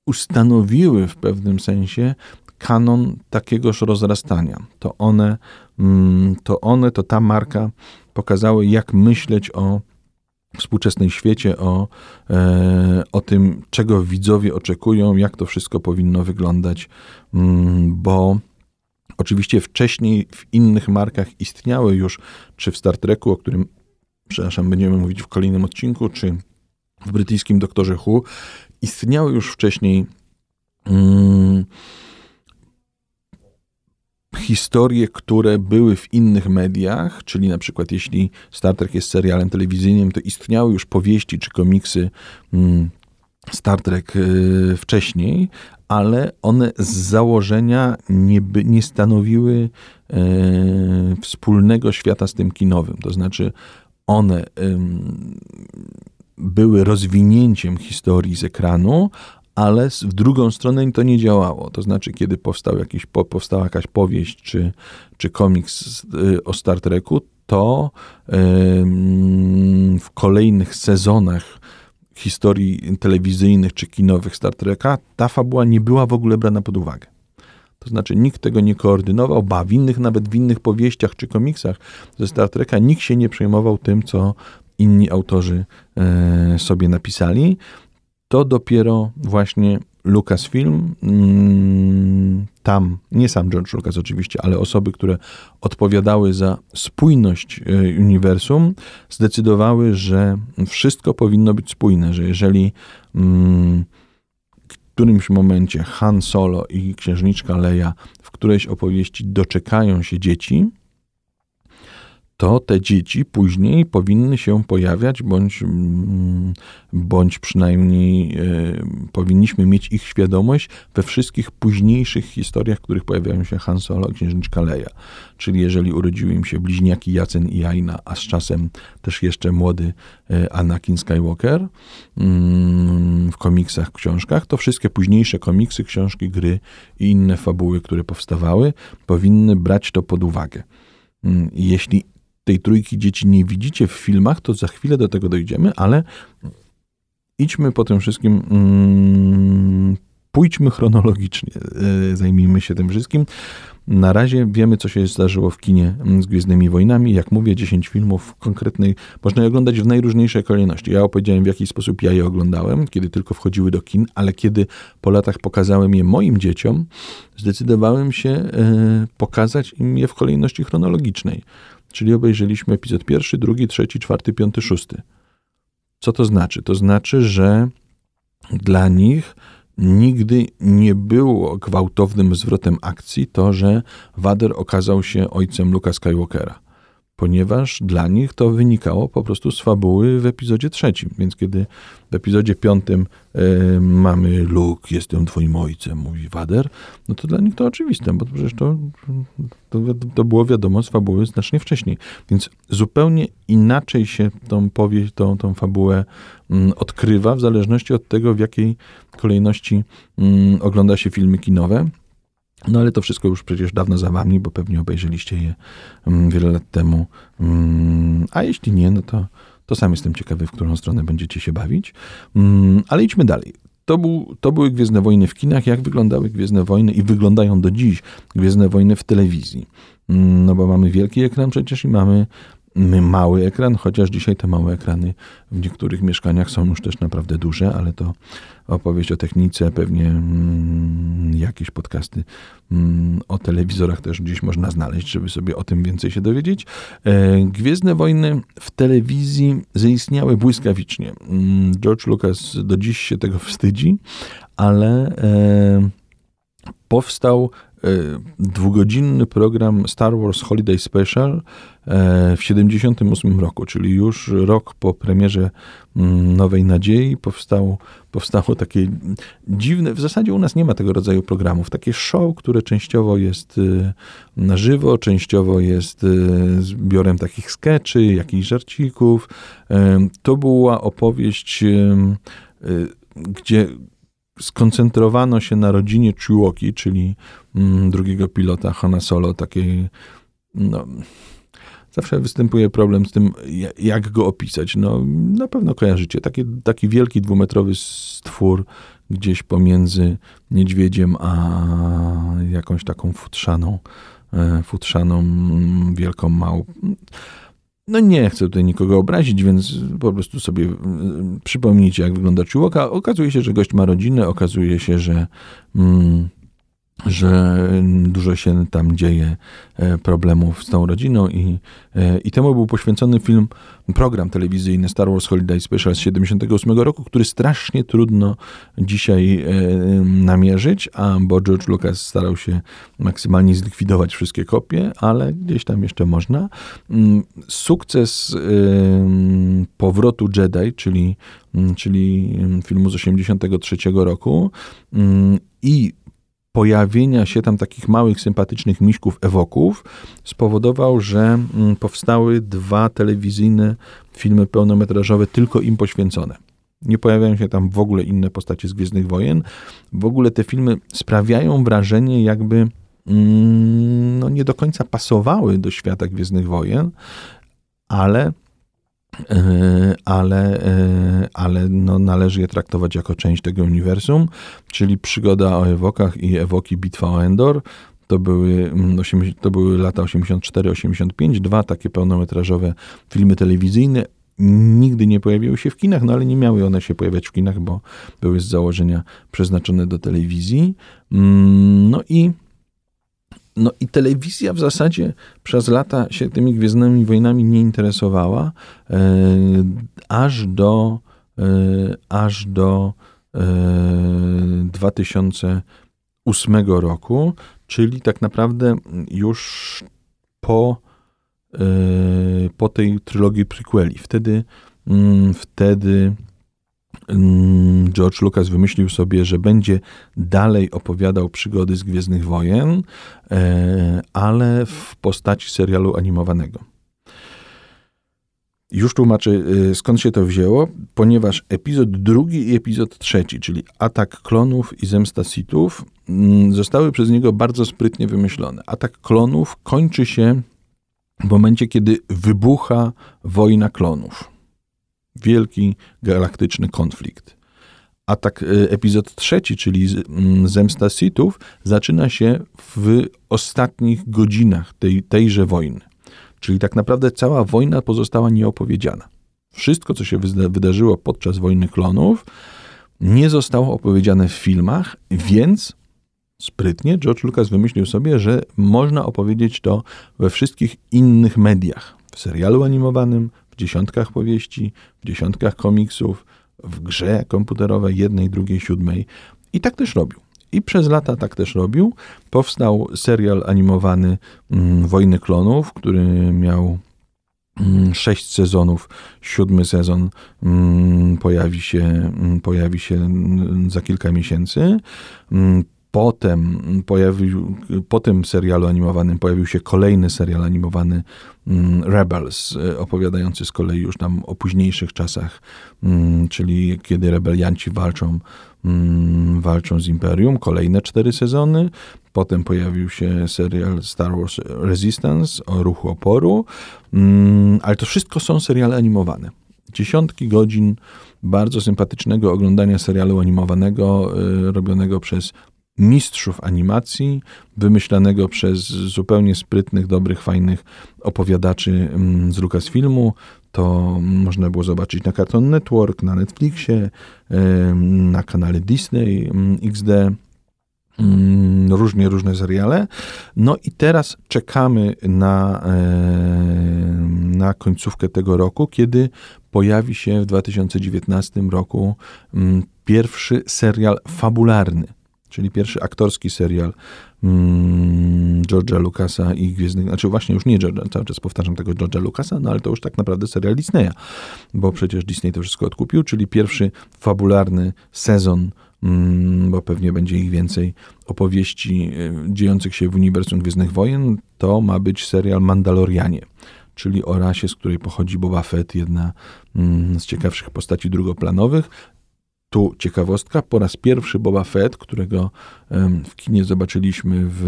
ustanowiły w pewnym sensie kanon takiegoż rozrastania. To one, mm, to one, to ta marka pokazały, jak myśleć o współczesnej świecie, o, e, o tym, czego widzowie oczekują, jak to wszystko powinno wyglądać, mm, bo Oczywiście wcześniej w innych markach istniały już, czy w Star Treku, o którym, przepraszam, będziemy mówić w kolejnym odcinku, czy w brytyjskim Doktorze Who. Istniały już wcześniej mm, historie, które były w innych mediach, czyli na przykład jeśli Star Trek jest serialem telewizyjnym, to istniały już powieści czy komiksy mm, Star Trek y, wcześniej, ale one z założenia nie, nie stanowiły y, wspólnego świata z tym kinowym. To znaczy, one były rozwinięciem historii z ekranu, ale w drugą stronę to nie działało. To znaczy, kiedy powstał jakiś, powstała jakaś powieść czy, czy komiks y, o Star Treku, to w kolejnych sezonach historii telewizyjnych czy kinowych Star Treka ta fabuła nie była w ogóle brana pod uwagę. To znaczy nikt tego nie koordynował, ba, w innych, nawet w innych powieściach czy komiksach ze Star Treka nikt się nie przejmował tym, co inni autorzy e, sobie napisali to dopiero właśnie Lucasfilm, mm, tam, nie sam George Lucas oczywiście, ale osoby, które odpowiadały za spójność e, uniwersum, zdecydowały, że wszystko powinno być spójne, że jeżeli mm, w którymś momencie Han Solo i księżniczka Leia w którejś opowieści doczekają się dzieci, to te dzieci później powinny się pojawiać, bądź, mm, bądź przynajmniej e, powinniśmy mieć ich świadomość we wszystkich późniejszych historiach, w których pojawiają się Han Solo księżniczka Leia. Czyli jeżeli urodziły im się bliźniaki Jacen i Aina, a z czasem też jeszcze młody e, Anakin Skywalker mm, w komiksach, książkach, to wszystkie późniejsze komiksy, książki, gry i inne fabuły, które powstawały, powinny brać to pod uwagę. Mm, jeśli tej trójki dzieci nie widzicie w filmach, to za chwilę do tego dojdziemy, ale idźmy po tym wszystkim, mm, pójdźmy chronologicznie, e, zajmijmy się tym wszystkim. Na razie wiemy, co się zdarzyło w kinie z Gwiezdnymi Wojnami. Jak mówię, 10 filmów konkretnej można je oglądać w najróżniejszej kolejności. Ja opowiedziałem, w jaki sposób ja je oglądałem, kiedy tylko wchodziły do kin, ale kiedy po latach pokazałem je moim dzieciom, zdecydowałem się e, pokazać im je w kolejności chronologicznej. Czyli obejrzeliśmy epizod pierwszy, drugi, trzeci, czwarty, piąty, szósty. Co to znaczy? To znaczy, że dla nich nigdy nie było gwałtownym zwrotem akcji to, że Wader okazał się ojcem Luka Skywalkera ponieważ dla nich to wynikało po prostu z fabuły w epizodzie trzecim. Więc kiedy w epizodzie piątym y, mamy Luke, jestem twoim ojcem, mówi Wader, no to dla nich to oczywiste, bo przecież to, to, to było wiadomo z fabuły znacznie wcześniej. Więc zupełnie inaczej się tą powieść, tą, tą fabułę y, odkrywa w zależności od tego, w jakiej kolejności y, ogląda się filmy kinowe. No ale to wszystko już przecież dawno za wami, bo pewnie obejrzeliście je mm, wiele lat temu. Mm, a jeśli nie, no to, to sam jestem ciekawy, w którą stronę będziecie się bawić. Mm, ale idźmy dalej. To, był, to były Gwiezdne Wojny w kinach. Jak wyglądały Gwiezdne Wojny i wyglądają do dziś Gwiezdne Wojny w telewizji? No bo mamy wielki ekran przecież i mamy mały ekran, chociaż dzisiaj te małe ekrany w niektórych mieszkaniach są już też naprawdę duże, ale to opowieść o technice, pewnie mm, jakieś podcasty mm, o telewizorach też gdzieś można znaleźć, żeby sobie o tym więcej się dowiedzieć. E, Gwiezdne Wojny w telewizji zaistniały błyskawicznie. George Lucas do dziś się tego wstydzi, ale e, powstał dwugodzinny program Star Wars Holiday Special w 1978 roku, czyli już rok po premierze mm, Nowej Nadziei powstało, powstało takie dziwne, w zasadzie u nas nie ma tego rodzaju programów, takie show, które częściowo jest y, na żywo, częściowo jest y, zbiorem takich skeczy, jakichś żarcików. To była opowieść, y, gdzie skoncentrowano się na rodzinie Chewbacca, czyli mm, drugiego pilota Hanna Solo, takiej no, zawsze występuje problem z tym, jak go opisać. No, na pewno kojarzycie. Taki, taki wielki dwumetrowy stwór gdzieś pomiędzy niedźwiedziem a jakąś taką futrzaną, e, futrzaną wielką małpą. No nie chcę tutaj nikogo obrazić, więc po prostu sobie e, przypomnijcie, jak wygląda Chihuahua. Okazuje się, że gość ma rodzinę, okazuje się, że mm, że dużo się tam dzieje e, problemów z tą rodziną i, e, i temu był poświęcony film, program telewizyjny Star Wars Holiday Special z 78 roku, który strasznie trudno dzisiaj e, namierzyć, a bo George Lucas starał się maksymalnie zlikwidować wszystkie kopie, ale gdzieś tam jeszcze można. Mm, sukces powrotu Jedi, czyli, mm, czyli filmu z 83 roku i pojawienia się tam takich małych, sympatycznych miśków ewoków spowodował, że mm, powstały dwa telewizyjne filmy pełnometrażowe tylko im poświęcone. Nie pojawiają się tam w ogóle inne postacie z Gwiezdnych Wojen. W ogóle te filmy sprawiają wrażenie, jakby mm, no, nie do końca pasowały do świata Gwiezdnych Wojen, ale ale, e, ale no należy je traktować jako część tego uniwersum, czyli przygoda o Ewokach i Ewoki Bitwa o Endor. To były, mm, to były lata 84-85, dwa takie pełnometrażowe filmy telewizyjne. Nigdy nie pojawiły się w kinach, no ale nie miały one się pojawiać w kinach, bo były z założenia przeznaczone do telewizji. Mm, no i no i telewizja w zasadzie przez lata się tymi Gwiezdnymi Wojnami nie interesowała, e, aż do, e, aż do e, 2008 roku, czyli tak naprawdę już po, e, po tej trylogii prequeli. Wtedy, mm, wtedy George Lucas wymyślił sobie, że będzie dalej opowiadał przygody z Gwiezdnych Wojen, e, ale w postaci serialu animowanego. Już tłumaczę, e, skąd się to wzięło, ponieważ epizod drugi i epizod trzeci, czyli Atak Klonów i Zemsta Sithów, mm, zostały przez niego bardzo sprytnie wymyślone. Atak Klonów kończy się w momencie, kiedy wybucha wojna klonów wielki galaktyczny konflikt. A tak e, epizod trzeci, czyli mm, Zemsta Sithów, zaczyna się w ostatnich godzinach tej, tejże wojny. Czyli tak naprawdę cała wojna pozostała nieopowiedziana. Wszystko, co się wydarzyło podczas wojny klonów, nie zostało opowiedziane w filmach, więc sprytnie George Lucas wymyślił sobie, że można opowiedzieć to we wszystkich innych mediach. W serialu animowanym, w dziesiątkach powieści, w dziesiątkach komiksów, w grze komputerowej jednej, drugiej, siódmej. I tak też robił. I przez lata tak też robił. Powstał serial animowany mm, Wojny Klonów, który miał mm, sześć sezonów. Siódmy sezon mm, pojawi się, pojawi się za kilka miesięcy. Potem pojawił, po tym serialu animowanym pojawił się kolejny serial animowany mm, Rebels, e, opowiadający z kolei już tam o późniejszych czasach, mm, czyli kiedy rebelianci walczą, mm, walczą z Imperium. Kolejne cztery sezony. Potem pojawił się serial Star Wars Resistance o ruchu oporu, ale to wszystko są seriale animowane. Dziesiątki godzin bardzo sympatycznego oglądania serialu animowanego, y, robionego przez mistrzów animacji, wymyślanego przez zupełnie sprytnych, dobrych, fajnych opowiadaczy mm, z Lucasfilmu. To można było zobaczyć na Cartoon Network, na Netflixie, na kanale Disney mm, XD mm, różnie różne seriale. No i teraz czekamy na, na końcówkę tego roku, kiedy pojawi się w 2019 roku pierwszy serial fabularny czyli pierwszy aktorski serial mm, George'a Lucasa i Gwiezdnych, znaczy właśnie już nie George'a, cały czas powtarzam tego George'a Lucasa, no ale to już tak naprawdę serial Disneya, bo przecież Disney to wszystko odkupił, czyli pierwszy fabularny sezon mm, bo pewnie będzie ich więcej, opowieści y, dziejących się w uniwersum Gwiezdnych Wojen, to ma być serial Mandalorianie, czyli o rasie, z której pochodzi Boba Fett, jedna mm, z ciekawszych postaci drugoplanowych. Tu ciekawostka, po raz pierwszy Boba Fett, którego w kinie zobaczyliśmy w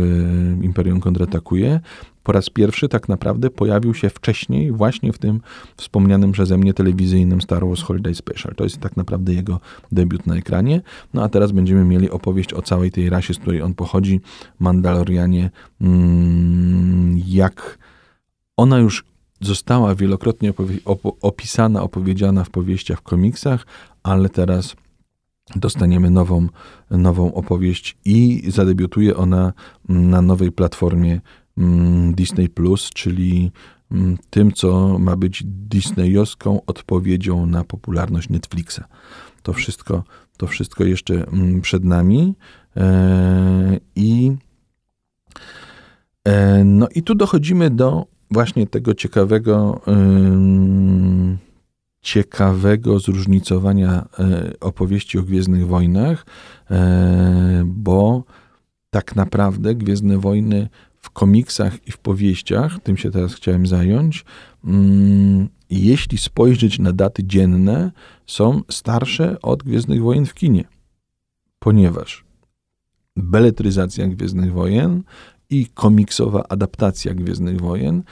Imperium kontratakuje, po raz pierwszy tak naprawdę pojawił się wcześniej właśnie w tym wspomnianym przeze mnie telewizyjnym Star Wars Holiday Special. To jest tak naprawdę jego debiut na ekranie. No a teraz będziemy mieli opowieść o całej tej rasie, z której on pochodzi, Mandalorianie, mm, jak ona już została wielokrotnie opisana, opowiedziana w powieściach, w komiksach, ale teraz dostaniemy nową, nową opowieść i zadebiutuje ona na nowej platformie mm, Disney Plus, czyli mm, tym, co ma być disneyowską odpowiedzią na popularność Netflixa. To wszystko, to wszystko jeszcze mm, przed nami. E, I e, no i tu dochodzimy do właśnie tego ciekawego ciekawego zróżnicowania e, opowieści o Gwiezdnych Wojnach, e, bo tak naprawdę Gwiezdne Wojny w komiksach i w powieściach, tym się teraz chciałem zająć, mm, jeśli spojrzeć na daty dzienne, są starsze od Gwiezdnych Wojen w kinie. Ponieważ beletryzacja Gwiezdnych Wojen i komiksowa adaptacja Gwiezdnych Wojen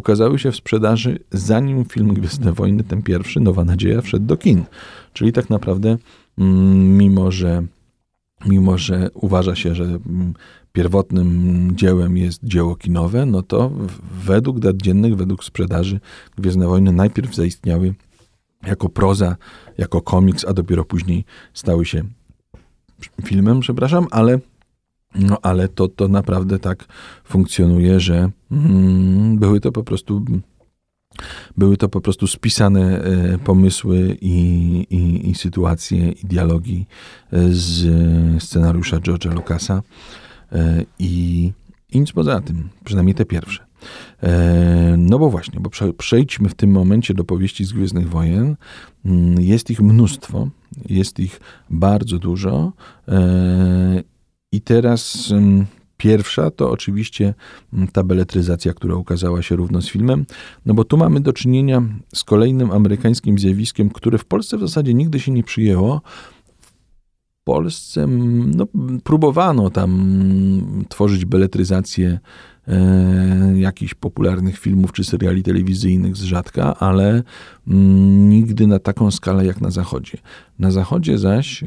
ukazały się w sprzedaży zanim film Gwiezdne Wojny, ten pierwszy, Nowa Nadzieja, wszedł do kin. Czyli tak naprawdę, mm, mimo że, mimo że uważa się, że mm, pierwotnym dziełem jest dzieło kinowe, no to według dat dziennych, według sprzedaży Gwiezdne Wojny najpierw zaistniały jako proza, jako komiks, a dopiero później stały się filmem, przepraszam, ale no ale to, to naprawdę tak funkcjonuje, że mm, były to po prostu były to po prostu spisane e, pomysły i, i, i sytuacje i dialogi e, z scenariusza George'a Lucasa e, i, i nic poza tym, przynajmniej te pierwsze. No bo właśnie, bo przejdźmy w tym momencie do powieści z Gwiezdnych Wojen. Mm, jest ich mnóstwo, jest ich bardzo dużo i teraz pierwsza to oczywiście ta beletryzacja, która ukazała się równo z filmem, no bo tu mamy do czynienia z kolejnym amerykańskim zjawiskiem, które w Polsce w zasadzie nigdy się nie przyjęło. Polsce no, próbowano tam tworzyć beletryzację jakichś popularnych filmów czy seriali telewizyjnych z rzadka, ale mm, nigdy na taką skalę jak na Zachodzie. Na Zachodzie zaś, e,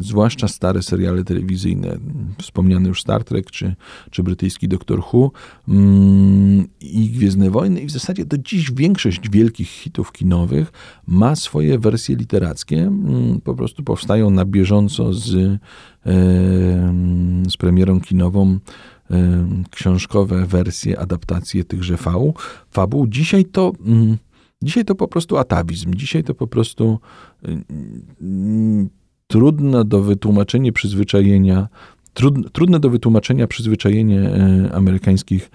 zwłaszcza stare seriale telewizyjne, wspomniany już Star Trek czy, czy brytyjski Doctor Who mm, i Gwiezdne Wojny i w zasadzie do dziś większość wielkich hitów kinowych ma swoje wersje literackie, mm, po prostu powstają na bieżąco z, e, z premierą kinową książkowe wersje, adaptacje tychże fał, fabuł. Dzisiaj to, mm, dzisiaj to po prostu atawizm. Dzisiaj to po prostu trudne do wytłumaczenia przyzwyczajenia, trudne do wytłumaczenia przyzwyczajenie e, amerykańskich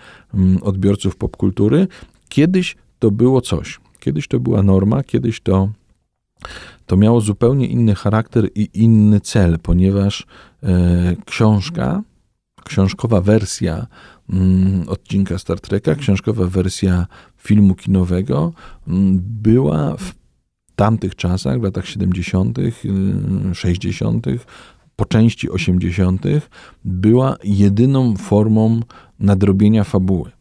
odbiorców popkultury. Kiedyś to było coś. Kiedyś to była norma, kiedyś to, to miało zupełnie inny charakter i inny cel, ponieważ e, książka książkowa wersja mm, odcinka Star Treka, książkowa wersja filmu kinowego mm, była w tamtych czasach, w latach 70., 60., y, po części 80., była jedyną formą nadrobienia fabuły.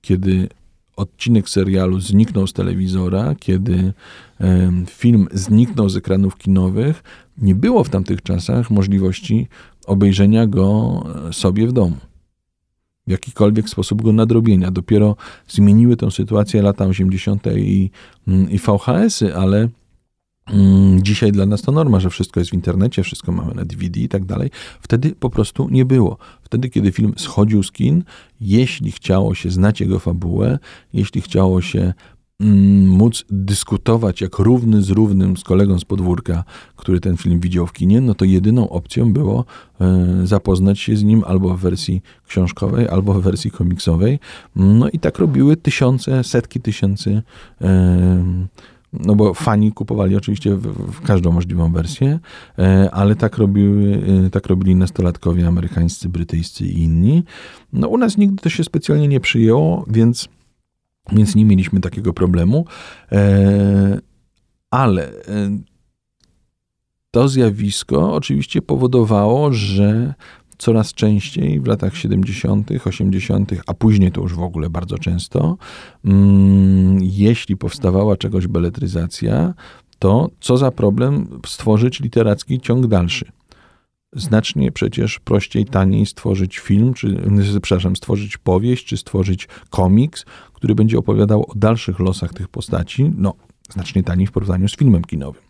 Kiedy odcinek serialu zniknął z telewizora, kiedy film zniknął z ekranów kinowych, nie było w tamtych czasach możliwości obejrzenia go e, sobie w domu. W jakikolwiek sposób go nadrobienia. Dopiero zmieniły tę sytuację lata 80. i, mm, i VHS-y, ale mm, Dzisiaj dla nas to norma, że wszystko jest w internecie, wszystko mamy na DVD i tak dalej. Wtedy po prostu nie było. Wtedy, kiedy film schodził z kin, jeśli chciało się znać jego fabułę, jeśli chciało się móc dyskutować jak równy z równym z kolegą z podwórka, który ten film widział w kinie, no to jedyną opcją było e, zapoznać się z nim albo w wersji książkowej, albo w wersji komiksowej. No i tak robiły tysiące, setki tysięcy e, no bo fani kupowali oczywiście w, w, każdą możliwą wersję, e, ale tak, robiły, tak robili nastolatkowie amerykańscy, brytyjscy i inni. No u nas nigdy to się specjalnie nie przyjęło, więc więc nie mieliśmy takiego problemu. E, ale e, to zjawisko oczywiście powodowało, że coraz częściej w latach 70., 80., a później to już w ogóle bardzo często, mm, jeśli powstawała czegoś beletryzacja, to co za problem stworzyć literacki ciąg dalszy znacznie przecież prościej, taniej stworzyć film, czy, przepraszam, stworzyć powieść, czy stworzyć komiks, który będzie opowiadał o dalszych losach tych postaci, no, znacznie taniej w porównaniu z filmem kinowym.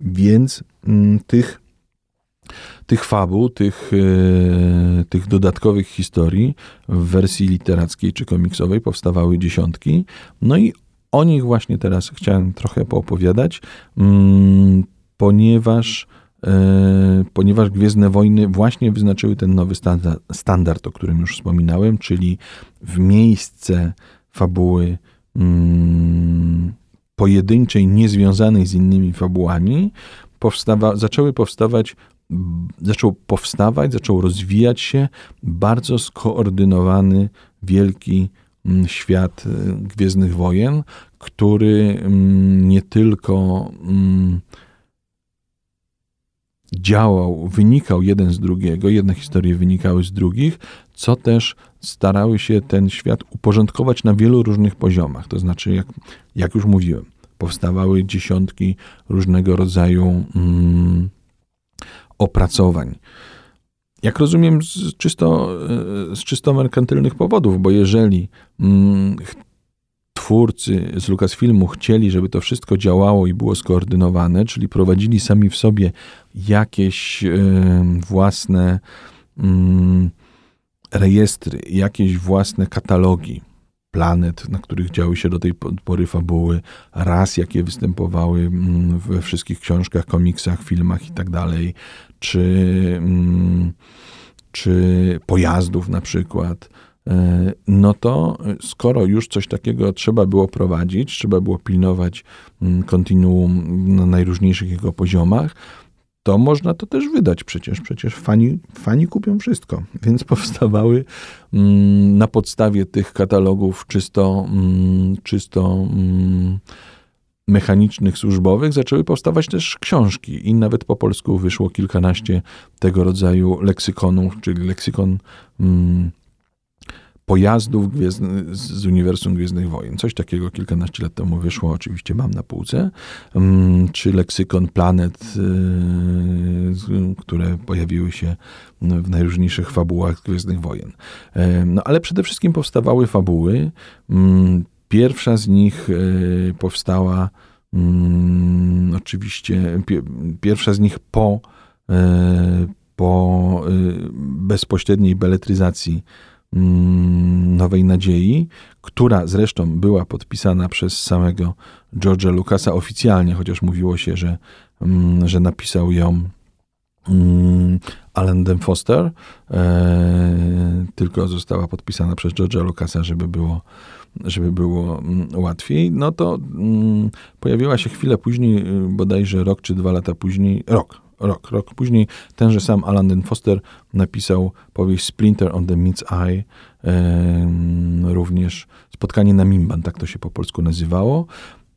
Więc mm, tych tych fabuł, tych, e, tych dodatkowych historii w wersji literackiej czy komiksowej powstawały dziesiątki. No i o nich właśnie teraz chciałem trochę poopowiadać, mm, ponieważ ponieważ Gwiezdne Wojny właśnie wyznaczyły ten nowy standard, standard, o którym już wspominałem, czyli w miejsce fabuły mm, pojedynczej, niezwiązanej z innymi fabułami, powstawa, zaczęły powstawać zaczął powstawać, zaczął rozwijać się bardzo skoordynowany, wielki mm, świat y, Gwiezdnych Wojen, który mm, nie tylko działał, wynikał jeden z drugiego, jedne historie wynikały z drugich, co też starały się ten świat uporządkować na wielu różnych poziomach. To znaczy, jak, jak już mówiłem, powstawały dziesiątki różnego rodzaju mm, opracowań. Jak rozumiem, z czysto, e, z czysto merkantylnych powodów, bo jeżeli mm, twórcy z Lucasfilmu chcieli, żeby to wszystko działało i było skoordynowane, czyli prowadzili sami w sobie jakieś własne y, rejestry, jakieś własne katalogi, planet, na których działy się do tej pory fabuły, ras, jakie występowały mm, we wszystkich książkach, komiksach, filmach i tak czy, mm, czy pojazdów na przykład, no to skoro już coś takiego trzeba było prowadzić, trzeba było pilnować mm, kontinuum na najróżniejszych jego poziomach, to można to też wydać przecież. Przecież fani, fani kupią wszystko. Więc powstawały mm, na podstawie tych katalogów czysto, mm, czysto mechanicznych, służbowych, zaczęły powstawać też książki i nawet po polsku wyszło kilkanaście tego rodzaju leksykonów, czyli leksykon pojazdów gwiezdny, z uniwersum Gwiezdnych Wojen. Coś takiego kilkanaście lat temu wyszło, oczywiście mam na półce, mm, czy leksykon planet, y, które pojawiły się w najróżniejszych fabułach Gwiezdnych Wojen. E, no ale przede wszystkim powstawały fabuły. Mm, pierwsza z nich y, powstała mm, oczywiście, pierwsza z nich po, e, po y, bezpośredniej beletryzacji Nowej Nadziei, która zresztą była podpisana przez samego George'a Lucasa oficjalnie, chociaż mówiło się, że, mm, że napisał ją mm, Alan Den Foster, e, tylko została podpisana przez George'a Lucasa, żeby było, żeby było łatwiej, no to pojawiła się chwilę później, bodajże rok czy dwa lata później, rok, rok. Rok później tenże sam Alan Foster napisał powieść Splinter on the Mid's Eye, również Spotkanie na Mimban, tak to się po polsku nazywało.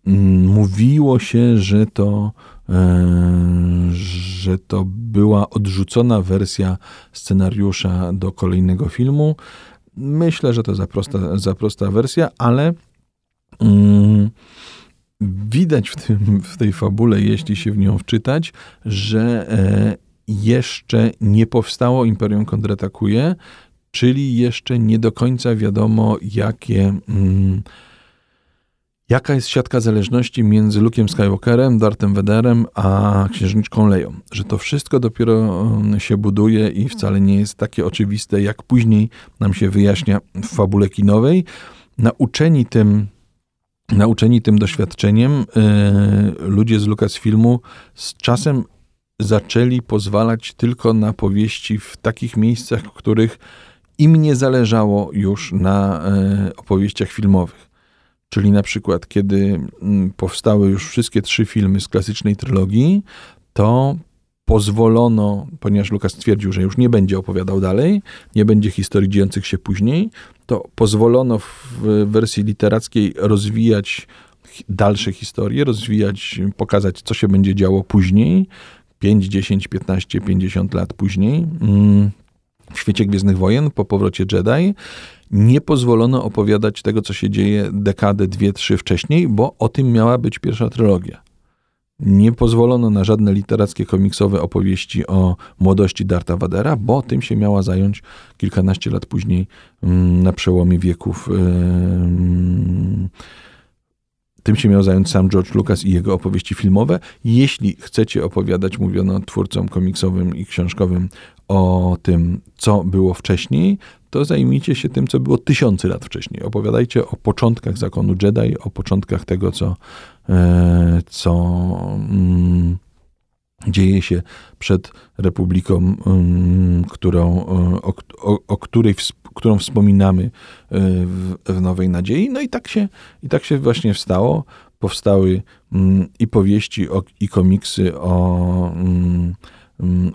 Mm, mówiło się, że to, że to była odrzucona wersja scenariusza do kolejnego filmu. Myślę, że to za prosta, za prosta wersja, ale mm, widać w, tym, w tej fabule, jeśli się w nią wczytać, że e, jeszcze nie powstało Imperium kontratakuje, czyli jeszcze nie do końca wiadomo, jakie, mm, jaka jest siatka zależności między Luke'em Skywalkerem, Darthem Vaderem, a księżniczką Leją. Że to wszystko dopiero mm, się buduje i wcale nie jest takie oczywiste, jak później nam się wyjaśnia w fabule kinowej. Nauczeni tym nauczeni tym doświadczeniem, e, ludzie z Lucasfilmu z czasem zaczęli pozwalać tylko na powieści w takich miejscach, w których im nie zależało już na e, opowieściach filmowych. Czyli na przykład, kiedy mm, powstały już wszystkie trzy filmy z klasycznej trylogii, to pozwolono, ponieważ Lukas stwierdził, że już nie będzie opowiadał dalej, nie będzie historii dziejących się później, to pozwolono w wersji literackiej rozwijać dalsze historie, rozwijać, pokazać, co się będzie działo później, 5, 10, 15, 50 lat później, mm, w świecie Gwiezdnych Wojen, po powrocie Jedi. Nie pozwolono opowiadać tego, co się dzieje dekadę, dwie, trzy wcześniej, bo o tym miała być pierwsza trylogia. Nie pozwolono na żadne literackie, komiksowe opowieści o młodości Darta Vadera, bo tym się miała zająć kilkanaście lat później mm, na przełomie wieków tym się miał zająć sam George Lucas i jego opowieści filmowe. Jeśli chcecie opowiadać, mówiono twórcom komiksowym i książkowym o tym, co było wcześniej, to zajmijcie się tym, co było tysiące lat wcześniej. Opowiadajcie o początkach zakonu Jedi, o początkach tego, co, e, co mm, dzieje się przed Republiką, mm, którą, e, o, o, o której którą wspominamy e, w, w, Nowej Nadziei. No i tak się, i tak się właśnie wstało. Powstały mm, i powieści, i komiksy o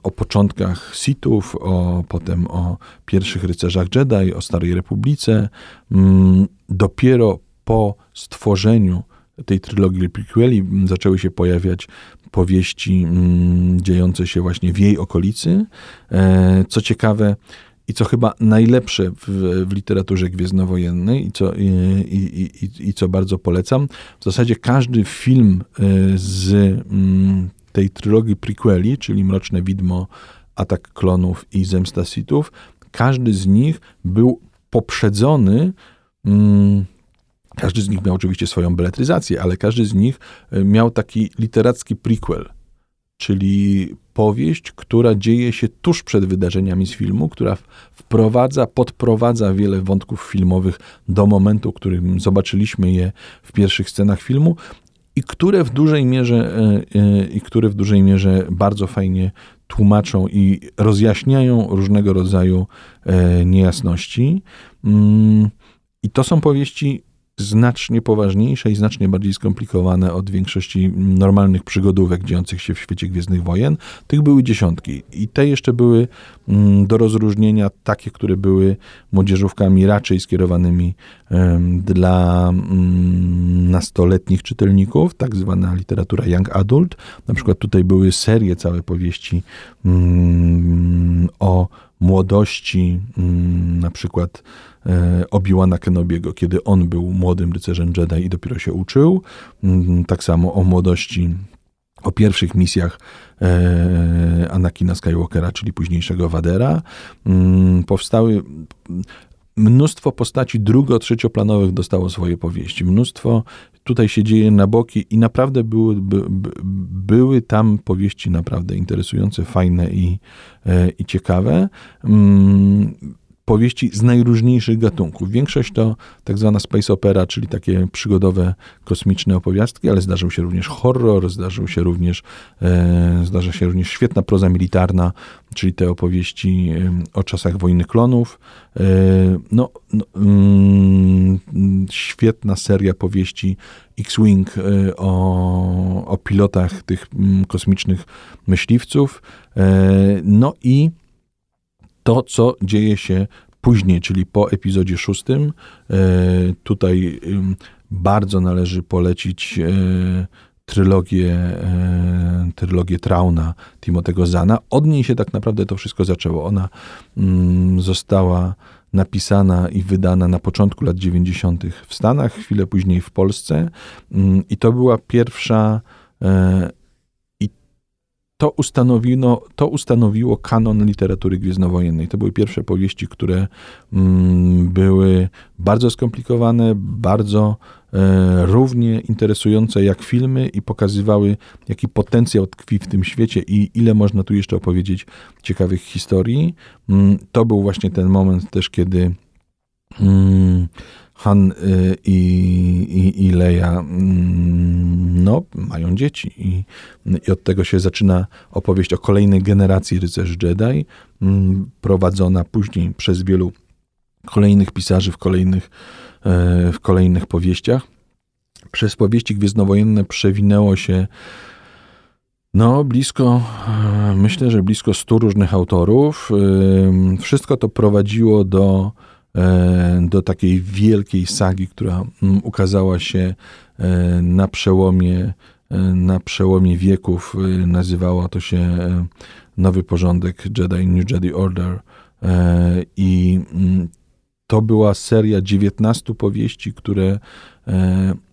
o początkach Sithów, o, potem o pierwszych rycerzach Jedi, o Starej Republice. Mm, dopiero po stworzeniu tej trylogii prequeli zaczęły się pojawiać powieści mm, dziejące się właśnie w jej okolicy. E, co ciekawe, i co chyba najlepsze w, w literaturze gwiezdnowojennej i co, i, i, i, i, co bardzo polecam, w zasadzie każdy film e, z tej trylogii prequeli, czyli Mroczne Widmo, Atak Klonów i Zemsta Sithów, każdy z nich był poprzedzony mm, każdy z nich miał oczywiście swoją beletryzację, ale każdy z nich e, miał taki literacki prequel, czyli powieść, która dzieje się tuż przed wydarzeniami z filmu, która wprowadza, podprowadza wiele wątków filmowych do momentu, w którym zobaczyliśmy je w pierwszych scenach filmu i które w dużej mierze, e, e, i które w dużej mierze bardzo fajnie tłumaczą i rozjaśniają różnego rodzaju e, niejasności. Mm, I to są powieści znacznie poważniejsze i znacznie bardziej skomplikowane od większości normalnych przygodówek dziejących się w świecie Gwiezdnych Wojen. Tych były dziesiątki i te jeszcze były mm, do rozróżnienia takie, które były młodzieżówkami raczej skierowanymi dla mm, nastoletnich czytelników, tak zwana literatura young adult. Na przykład tutaj były serie, całe powieści mm, o młodości, na przykład E, Obi-Wana Kenobiego, kiedy on był młodym rycerzem Jedi i dopiero się uczył. Mm, tak samo o młodości, o pierwszych misjach e, Anakina Skywalkera, czyli późniejszego Vadera. Mm, powstały mnóstwo postaci drugo-trzecioplanowych dostało swoje powieści. Mnóstwo tutaj się dzieje na boki i naprawdę były, by, by, były tam powieści naprawdę interesujące, fajne i, e, i ciekawe. Mm, powieści z najróżniejszych gatunków. Większość to tak zwana space opera, czyli takie przygodowe, kosmiczne opowiastki, ale zdarzył się również horror, zdarzył się również, e, zdarza się również świetna proza militarna, czyli te opowieści e, o czasach wojny klonów. E, no, no mm, świetna seria powieści X-Wing e, o, o pilotach tych mm, kosmicznych myśliwców. E, no i to, co dzieje się później, czyli po epizodzie szóstym. E, tutaj bardzo należy polecić e, trylogię, e, trylogię Trauna Timotego Zana. Od niej się tak naprawdę to wszystko zaczęło. Ona została napisana i wydana na początku lat 90. w Stanach, chwilę później w Polsce. I to była pierwsza to ustanowiło, to ustanowiło kanon literatury gwiezdnowojennej. To były pierwsze powieści, które mm, były bardzo skomplikowane, bardzo e, równie interesujące jak filmy i pokazywały, jaki potencjał tkwi w tym świecie i ile można tu jeszcze opowiedzieć ciekawych historii. Mm, to był właśnie ten moment też, kiedy mm, Han y, i, i, i Leia mm, no, mają dzieci i, i od tego się zaczyna opowieść o kolejnej generacji rycerzy Jedi, mm, prowadzona później przez wielu kolejnych pisarzy w kolejnych, e, w kolejnych powieściach. Przez powieści gwiezdnowojenne przewinęło się no, blisko, e, myślę, że blisko stu różnych autorów. E, wszystko to prowadziło do do takiej wielkiej sagi, która mm, ukazała się e, na przełomie, e, na przełomie wieków. Nazywała to się Nowy Porządek Jedi, New Jedi Order. I mm, to była seria 19 powieści, które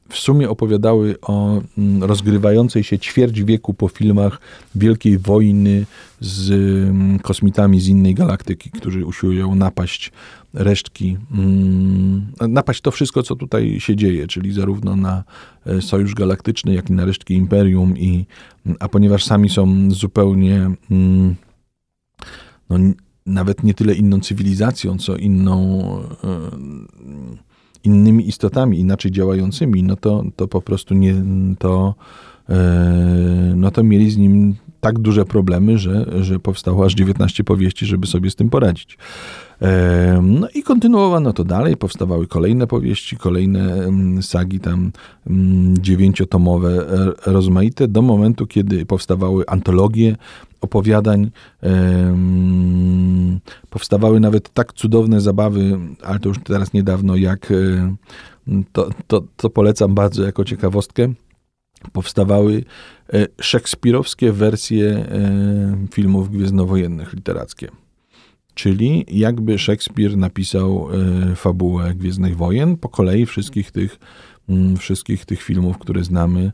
w sumie opowiadały o mm, rozgrywającej się ćwierć wieku po filmach Wielkiej Wojny z mm, kosmitami z innej galaktyki, którzy usiłują napaść resztki, mm, napaść to wszystko, co tutaj się dzieje, czyli zarówno na e, Sojusz Galaktyczny, jak i na resztki Imperium, i, a ponieważ sami są zupełnie no, nawet nie tyle inną cywilizacją, co inną e, innymi istotami, inaczej działającymi, no to, to po prostu nie, to, e, no to mieli z nim tak duże problemy, że, że powstało aż 19 powieści, żeby sobie z tym poradzić. E, no i kontynuowano to dalej, powstawały kolejne powieści, kolejne mm, sagi tam mm, dziewięciotomowe, rozmaite, do momentu, kiedy powstawały antologie opowiadań. Powstawały nawet tak cudowne zabawy, ale to już teraz niedawno, jak e, to, to, to polecam bardzo jako ciekawostkę. Powstawały e, szekspirowskie wersje e, filmów gwiezdnowojennych literackie. Czyli jakby Szekspir napisał fabułę Gwiezdnych Wojen po kolei wszystkich tych, wszystkich tych filmów, które znamy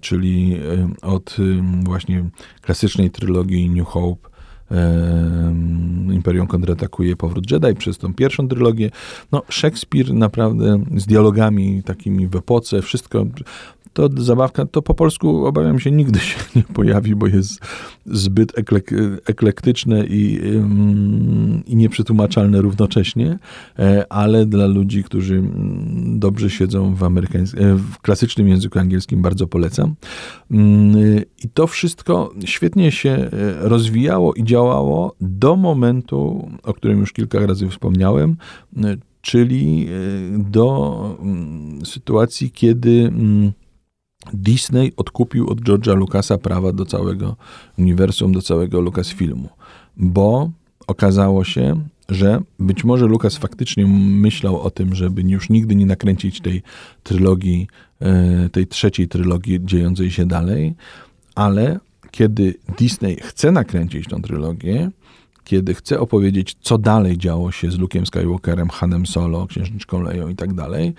czyli e, od właśnie klasycznej trylogii New Hope, e, Imperium kontratakuje Powrót Jedi przez tą pierwszą trylogię. No, Szekspir naprawdę z dialogami takimi w epoce, wszystko to zabawka, to po polsku obawiam się nigdy się nie pojawi, bo jest zbyt eklek eklektyczne i, i nieprzetłumaczalne równocześnie, e, ale dla ludzi, którzy mm, dobrze siedzą w, amerykańskim, w klasycznym języku angielskim, bardzo polecam. Mm, I to wszystko świetnie się e, rozwijało i działało do momentu, o którym już kilka razy wspomniałem, e, czyli do mm, sytuacji, kiedy Disney odkupił od George'a Lucasa prawa do całego uniwersum, do całego Lucasfilmu, bo okazało się, że być może Lucas faktycznie myślał o tym, żeby już nigdy nie nakręcić tej trylogii, e, tej trzeciej trylogii dziejącej się dalej, ale kiedy Disney chce nakręcić tą trylogię, kiedy chce opowiedzieć, co dalej działo się z Luke'em Skywalkerem, Hanem Solo, Księżniczką Leją i tak dalej,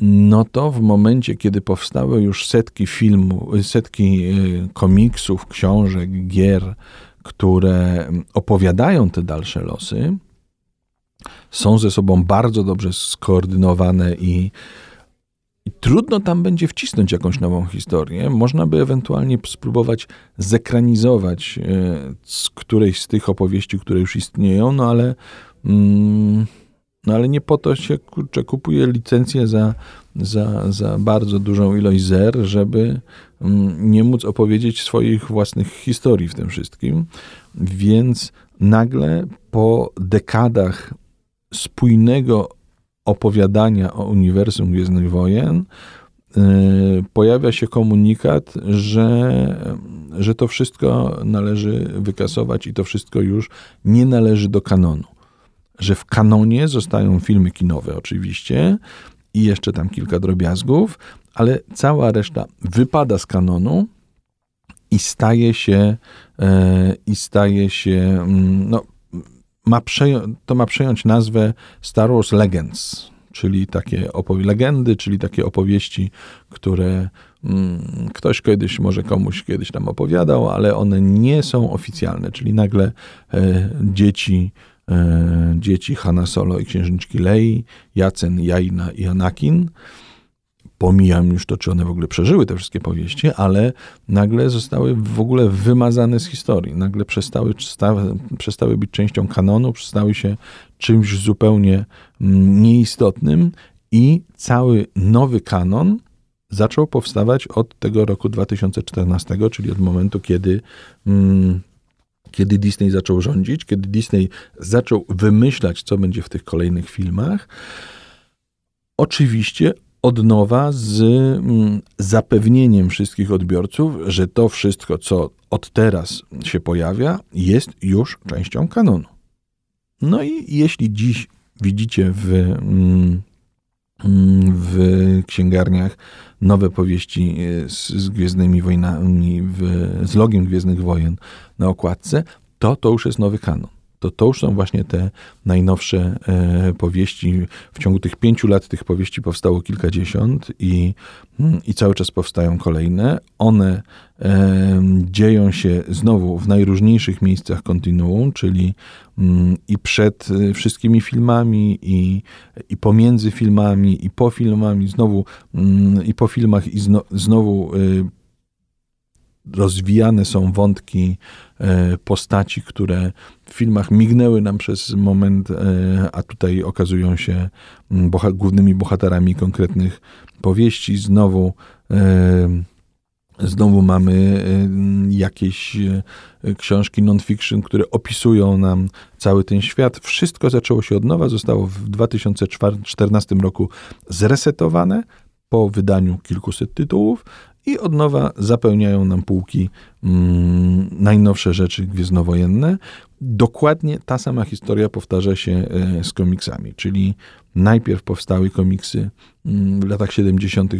no to w momencie, kiedy powstały już setki filmów, setki y, komiksów, książek, gier, które opowiadają te dalsze losy, są ze sobą bardzo dobrze skoordynowane i, i trudno tam będzie wcisnąć jakąś nową historię. Można by ewentualnie spróbować zekranizować y, z którejś z tych opowieści, które już istnieją, no ale. Mm, no ale nie po to się kurczę, kupuje licencję za, za, za bardzo dużą ilość zer, żeby mm, nie móc opowiedzieć swoich własnych historii w tym wszystkim. Więc nagle po dekadach spójnego opowiadania o uniwersum Gwiezdnych Wojen yy, pojawia się komunikat, że, że to wszystko należy wykasować i to wszystko już nie należy do kanonu że w kanonie zostają filmy kinowe oczywiście i jeszcze tam kilka drobiazgów, ale cała reszta wypada z kanonu i staje się e, i staje się mm, no, ma to ma przejąć nazwę Star Wars Legends, czyli takie legendy, czyli takie opowieści, które mm, ktoś kiedyś, może komuś kiedyś tam opowiadał, ale one nie są oficjalne, czyli nagle e, dzieci e, dzieci Hanna Solo i księżniczki Lei, Jacen, Jaina i Anakin. Pomijam już to, czy one w ogóle przeżyły te wszystkie powieści, ale nagle zostały w ogóle wymazane z historii. Nagle przestały, stały, przestały być częścią kanonu, przestały się czymś zupełnie mm, nieistotnym i cały nowy kanon zaczął powstawać od tego roku 2014, czyli od momentu, kiedy mm, kiedy Disney zaczął rządzić, kiedy Disney zaczął wymyślać, co będzie w tych kolejnych filmach, oczywiście od nowa z mm, zapewnieniem wszystkich odbiorców, że to wszystko, co od teraz się pojawia, jest już częścią kanonu. No i jeśli dziś widzicie w, mm, w księgarniach nowe powieści e, z, z Gwiezdnymi Wojnami, w, z logiem Gwiezdnych Wojen na okładce, to to już jest nowy kanon. To to już są właśnie te najnowsze e, powieści. W ciągu tych pięciu lat tych powieści powstało kilkadziesiąt i, mm, i cały czas powstają kolejne. One e, dzieją się znowu w najróżniejszych miejscach kontinuum, czyli mm, i przed e, wszystkimi filmami, i, i pomiędzy filmami, i po filmami, znowu mm, i po filmach, i zno, znowu rozwijane są wątki postaci, które w filmach mignęły nam przez moment, e, a tutaj okazują się mm, boha głównymi bohaterami konkretnych powieści. Znowu e, Znowu mamy jakieś książki non-fiction, które opisują nam cały ten świat. Wszystko zaczęło się od nowa, zostało w 2014 roku zresetowane po wydaniu kilkuset tytułów i od nowa zapełniają nam półki mm, najnowsze rzeczy gwiezdnowojenne. Dokładnie ta sama historia powtarza się e, z komiksami, czyli najpierw powstały komiksy, mm, w latach 70.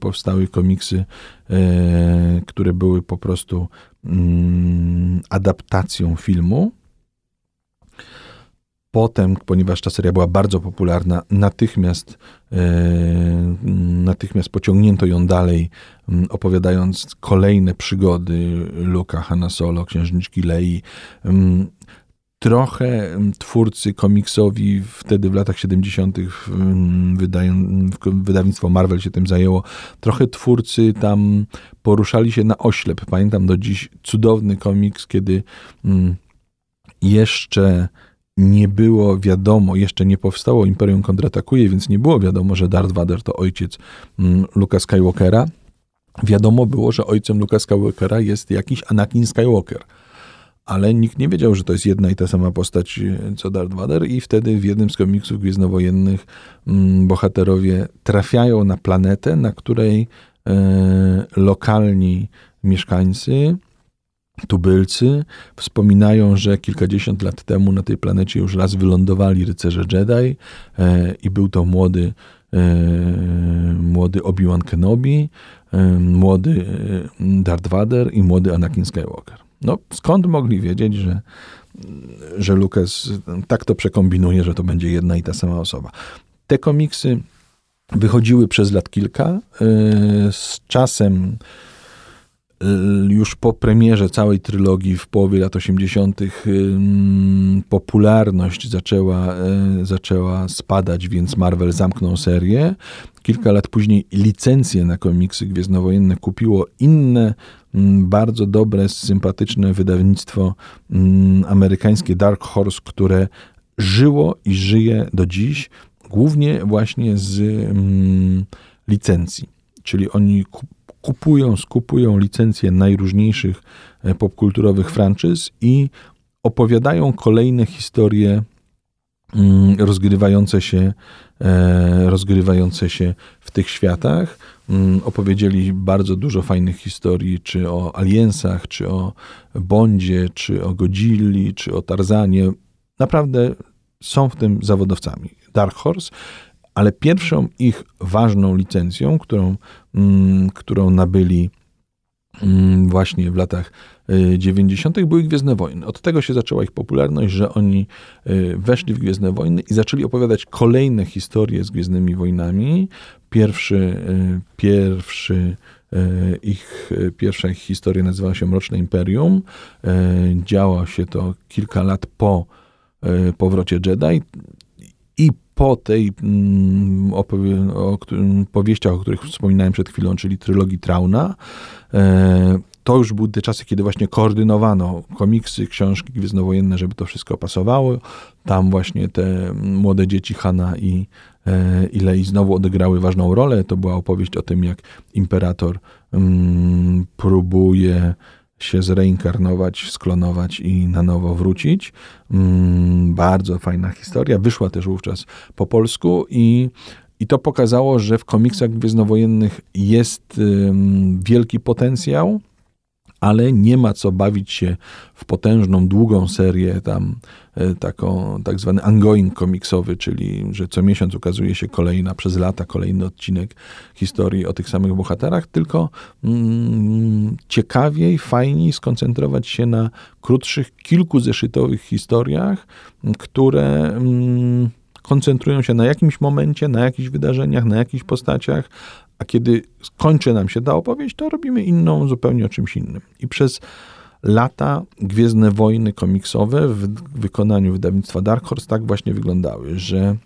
powstały komiksy, e, które były po prostu mm, adaptacją filmu Potem, ponieważ ta seria była bardzo popularna, natychmiast, e, natychmiast pociągnięto ją dalej, opowiadając kolejne przygody Luka, Hanna Solo, księżniczki Lei. Trochę twórcy komiksowi wtedy w latach 70. Wydają, wydawnictwo Marvel się tym zajęło. Trochę twórcy tam poruszali się na oślep. Pamiętam do dziś cudowny komiks, kiedy jeszcze nie było wiadomo, jeszcze nie powstało Imperium kontratakuje, więc nie było wiadomo, że Darth Vader to ojciec mm, Luka Skywalkera. Wiadomo było, że ojcem Luka Skywalkera jest jakiś Anakin Skywalker. Ale nikt nie wiedział, że to jest jedna i ta sama postać co Darth Vader i wtedy w jednym z komiksów gwiezdnowojennych mm, bohaterowie trafiają na planetę, na której e, lokalni mieszkańcy tubylcy wspominają, że kilkadziesiąt lat temu na tej planecie już raz wylądowali rycerze Jedi e, i był to młody, e, młody Obi-Wan Kenobi, e, młody e, Darth Vader i młody Anakin Skywalker. No, skąd mogli wiedzieć, że, że Lucas tak to przekombinuje, że to będzie jedna i ta sama osoba? Te komiksy wychodziły przez lat kilka. E, z czasem już po premierze całej trylogii w połowie lat 80. popularność zaczęła, y, zaczęła spadać, więc Marvel zamknął serię. Kilka lat później licencje na komiksy gwiezdnowojenne kupiło inne, bardzo dobre, sympatyczne wydawnictwo amerykańskie Dark Horse, które żyło i żyje do dziś, głównie właśnie z licencji. Czyli oni kupują, skupują licencje najróżniejszych e, popkulturowych franczyz i opowiadają kolejne historie mm, rozgrywające się, e, rozgrywające się w tych światach. Mm, opowiedzieli bardzo dużo fajnych historii, czy o Aliensach, czy o Bondzie, czy o Godzilli, czy o Tarzanie. Naprawdę są w tym zawodowcami. Dark Horse ale pierwszą ich ważną licencją, którą, mm, którą nabyli mm, właśnie w latach 90. Y, były Gwiezdne Wojny. Od tego się zaczęła ich popularność, że oni y, weszli w Gwiezdne Wojny i zaczęli opowiadać kolejne historie z Gwiezdnymi Wojnami. Pierwszy, y, pierwszy ich, pierwsza ich historia nazywała się Mroczne Imperium. Działo się to kilka lat po powrocie Jedi po tej mm, opowie- o, powieściach, o których wspominałem przed chwilą, czyli trylogii Trauna, e, to już były te czasy, kiedy właśnie koordynowano komiksy, książki gwiezdnowojenne, żeby to wszystko pasowało. Tam właśnie te młode dzieci Hanna i, e, i Lei znowu odegrały ważną rolę. To była opowieść o tym, jak imperator mm, próbuje się zreinkarnować, sklonować i na nowo wrócić. Mm, bardzo fajna historia. Wyszła też wówczas po polsku i i to pokazało, że w komiksach gwiezdnowojennych jest wielki potencjał, ale nie ma co bawić się w potężną, długą serię, tam e, taką, tak zwany ongoing komiksowy, czyli że co miesiąc ukazuje się kolejna, przez lata kolejny odcinek historii o tych samych bohaterach, tylko mm, ciekawiej, fajniej skoncentrować się na krótszych, kilkuzeszytowych historiach, które koncentrują się na jakimś momencie, na jakichś wydarzeniach, na jakichś postaciach, a kiedy kończy nam się ta opowieść, to robimy inną zupełnie o czymś innym. I przez lata Gwiezdne Wojny komiksowe w wykonaniu wydawnictwa Dark Horse tak właśnie wyglądały, że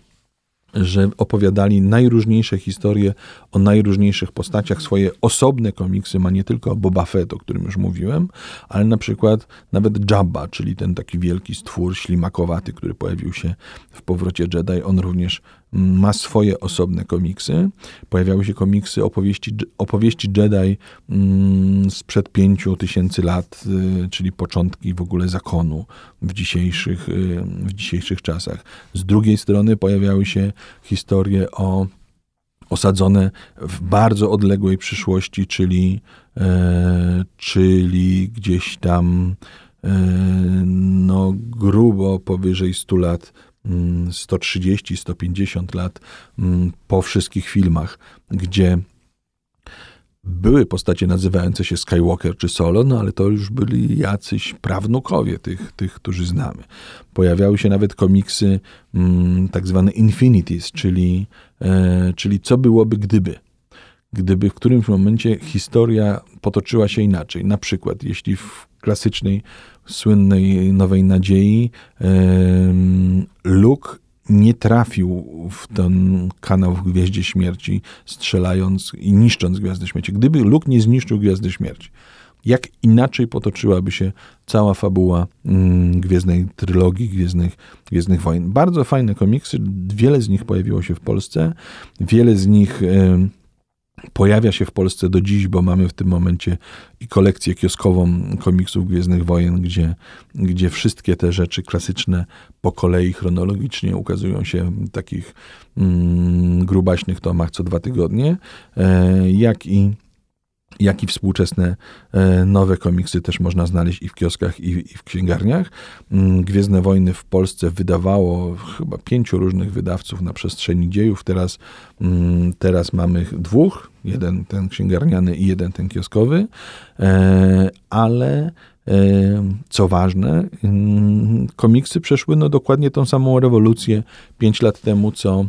że opowiadali najróżniejsze historie o najróżniejszych postaciach. Swoje osobne komiksy ma nie tylko Boba Fett, o którym już mówiłem, ale na przykład nawet Jabba, czyli ten taki wielki stwór ślimakowaty, który pojawił się w Powrocie Jedi. On również ma swoje osobne komiksy. Pojawiały się komiksy opowieści, opowieści Jedi mm, sprzed pięciu tysięcy lat, y, czyli początki w ogóle zakonu w dzisiejszych, y, w dzisiejszych czasach. Z drugiej strony pojawiały się historie o osadzone w bardzo odległej przyszłości, czyli, e, czyli gdzieś tam e, no, grubo powyżej 100 lat 130-150 mm, lat mm, po wszystkich filmach, gdzie były postacie nazywające się Skywalker czy Solo, no ale to już byli jacyś prawnukowie tych, tych którzy znamy. Pojawiały się nawet komiksy mm, tak zwane Infinities, czyli, e, czyli co byłoby gdyby. Gdyby w którymś momencie historia potoczyła się inaczej. Na przykład, jeśli w klasycznej słynnej Nowej Nadziei Luke nie trafił w ten kanał w Gwieździe Śmierci, strzelając i niszcząc Gwiazdę Śmierci. Gdyby Luke nie zniszczył Gwiazdy Śmierci, jak inaczej potoczyłaby się cała fabuła mm, Gwiezdnej Trylogii, Gwiezdnych, Gwiezdnych Wojen. Bardzo fajne komiksy, wiele z nich pojawiło się w Polsce, wiele z nich pojawia się w Polsce do dziś, bo mamy w tym momencie i kolekcję kioskową komiksów Gwiezdnych Wojen, gdzie, gdzie wszystkie te rzeczy klasyczne po kolei chronologicznie ukazują się w takich mm, grubaśnych tomach co dwa tygodnie, e, jak i jak i współczesne e, nowe komiksy też można znaleźć i w kioskach, i, w księgarniach. Mm, Gwiezdne Wojny w Polsce wydawało chyba pięciu różnych wydawców na przestrzeni dziejów. Teraz, mm, teraz mamy dwóch, jeden ten księgarniany i jeden ten kioskowy, e, ale e, co ważne, mm, komiksy przeszły no dokładnie tą samą rewolucję pięć lat temu, co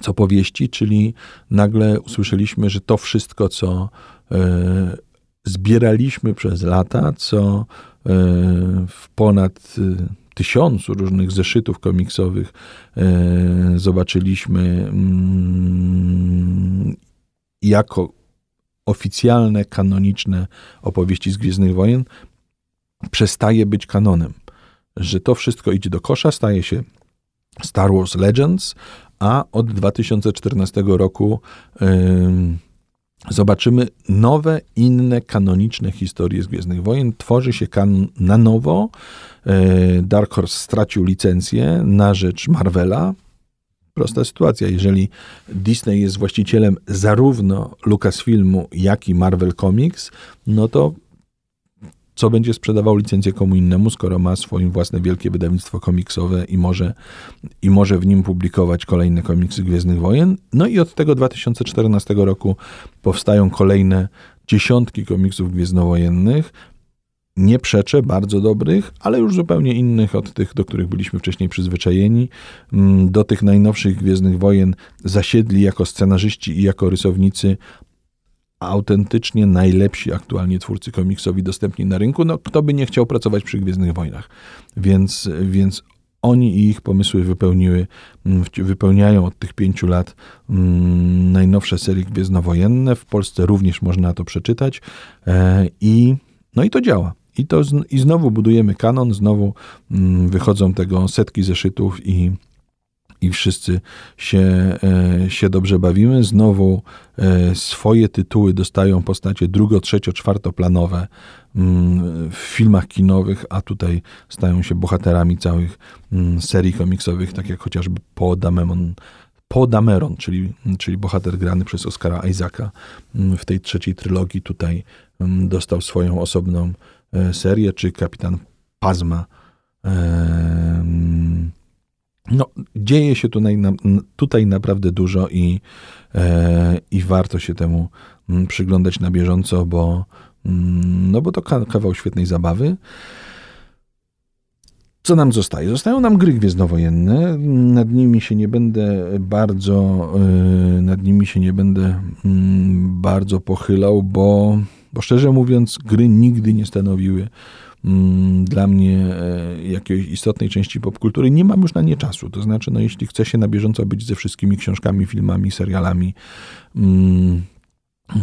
co powieści, czyli nagle usłyszeliśmy, że to wszystko, co zbieraliśmy przez lata, co e, w ponad e, tysiącu różnych zeszytów komiksowych zobaczyliśmy mm, jako oficjalne, kanoniczne opowieści z Gwiezdnych Wojen, przestaje być kanonem. Że to wszystko idzie do kosza, staje się Star Wars Legends, a od 2014 roku zobaczymy nowe, inne, kanoniczne historie z Gwiezdnych Wojen. Tworzy się kanon na nowo. E, Dark Horse stracił licencję na rzecz Marvela. Prosta sytuacja. Jeżeli Disney jest właścicielem zarówno Lucasfilmu, jak i Marvel Comics, no to co będzie sprzedawał licencję komu innemu, skoro ma swoje własne wielkie wydawnictwo komiksowe i może, i może w nim publikować kolejne komiksy Gwiezdnych Wojen. No i od tego 2014 roku powstają kolejne dziesiątki komiksów gwiezdnowojennych. Nie przeczę, bardzo dobrych, ale już zupełnie innych od tych, do których byliśmy wcześniej przyzwyczajeni. Mm, do tych najnowszych Gwiezdnych Wojen zasiedli jako scenarzyści i jako rysownicy autentycznie najlepsi aktualnie twórcy komiksowi dostępni na rynku. No, kto by nie chciał pracować przy Gwiezdnych Wojnach? Więc, więc oni i ich pomysły wypełniły, mm, wypełniają od tych pięciu lat mm, najnowsze serie gwiezdnowojenne. W Polsce również można to przeczytać e, i no i to działa. I, to, I znowu budujemy kanon, znowu mm, wychodzą tego setki zeszytów i i wszyscy się, e, się dobrze bawimy. Znowu e, swoje tytuły dostają postacie drugo, trzecio, czwartoplanowe mm, w filmach kinowych, a tutaj stają się bohaterami całych mm, serii komiksowych, tak jak chociażby Paul Dameron, Paul Dameron czyli, czyli bohater grany przez Oscara Isaaca mm, w tej trzeciej trylogii tutaj dostał swoją osobną e, serię, czy kapitan Pazma no, dzieje się tutaj, tutaj naprawdę dużo i, e, i warto się temu przyglądać na bieżąco, bo, no bo to kawał świetnej zabawy. Co nam zostaje? Zostają nam gry gwiezdnowojenne. Nad nimi się nie będę bardzo, y, nad nimi się nie będę bardzo pochylał, bo, bo szczerze mówiąc, gry nigdy nie stanowiły dla mnie e, jakiejś istotnej części popkultury. Nie mam już na nie czasu. To znaczy, no, jeśli chcę się na bieżąco być ze wszystkimi książkami, filmami, serialami, mm,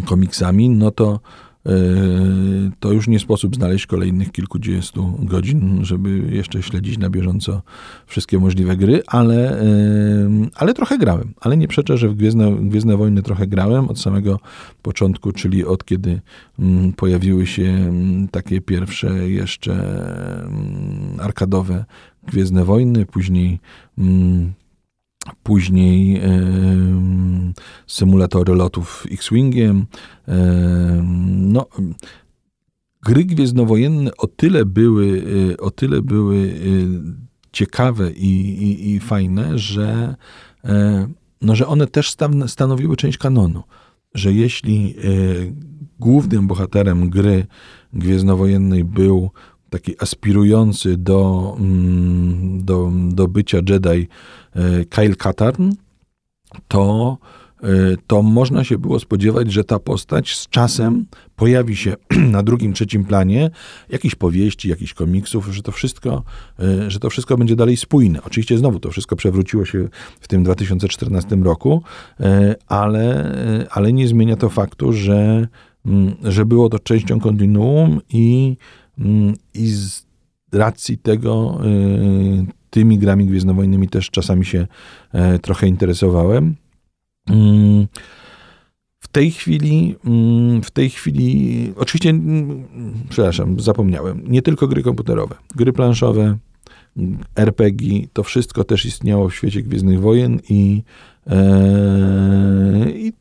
komiksami, no to to już nie sposób znaleźć kolejnych kilkudziestu godzin, żeby jeszcze śledzić na bieżąco wszystkie możliwe gry, ale, ale trochę grałem. Ale nie przeczę, że w Gwiezdne, Gwiezdne Wojny trochę grałem od samego początku, czyli od kiedy mm, pojawiły się mm, takie pierwsze jeszcze mm, arkadowe Gwiezdne Wojny, później później e, symulatory lotów X-Wingiem. E, no, gry gwiezdnowojenne o tyle były, e, o tyle były ciekawe i, i, i fajne, że, no, że one też stanowiły część kanonu. Że jeśli głównym bohaterem gry gwiezdnowojennej był taki aspirujący do, mm, do, do bycia Jedi e, Kyle Katarn, to, e, to można się było spodziewać, że ta postać z czasem pojawi się na drugim, trzecim planie jakichś powieści, jakichś komiksów, że to wszystko, e, że to wszystko będzie dalej spójne. Oczywiście znowu to wszystko przewróciło się w tym 2014 roku, ale, ale nie zmienia to faktu, że, mm, że było to częścią kontinuum i I z racji tego y, tymi grami gwiezdnowojnymi też czasami się e, trochę interesowałem. Mm, w tej chwili, mm, w tej chwili, oczywiście, przepraszam, zapomniałem, nie tylko gry komputerowe, gry planszowe, RPG, to wszystko też istniało w świecie Gwiezdnych Wojen i, e, i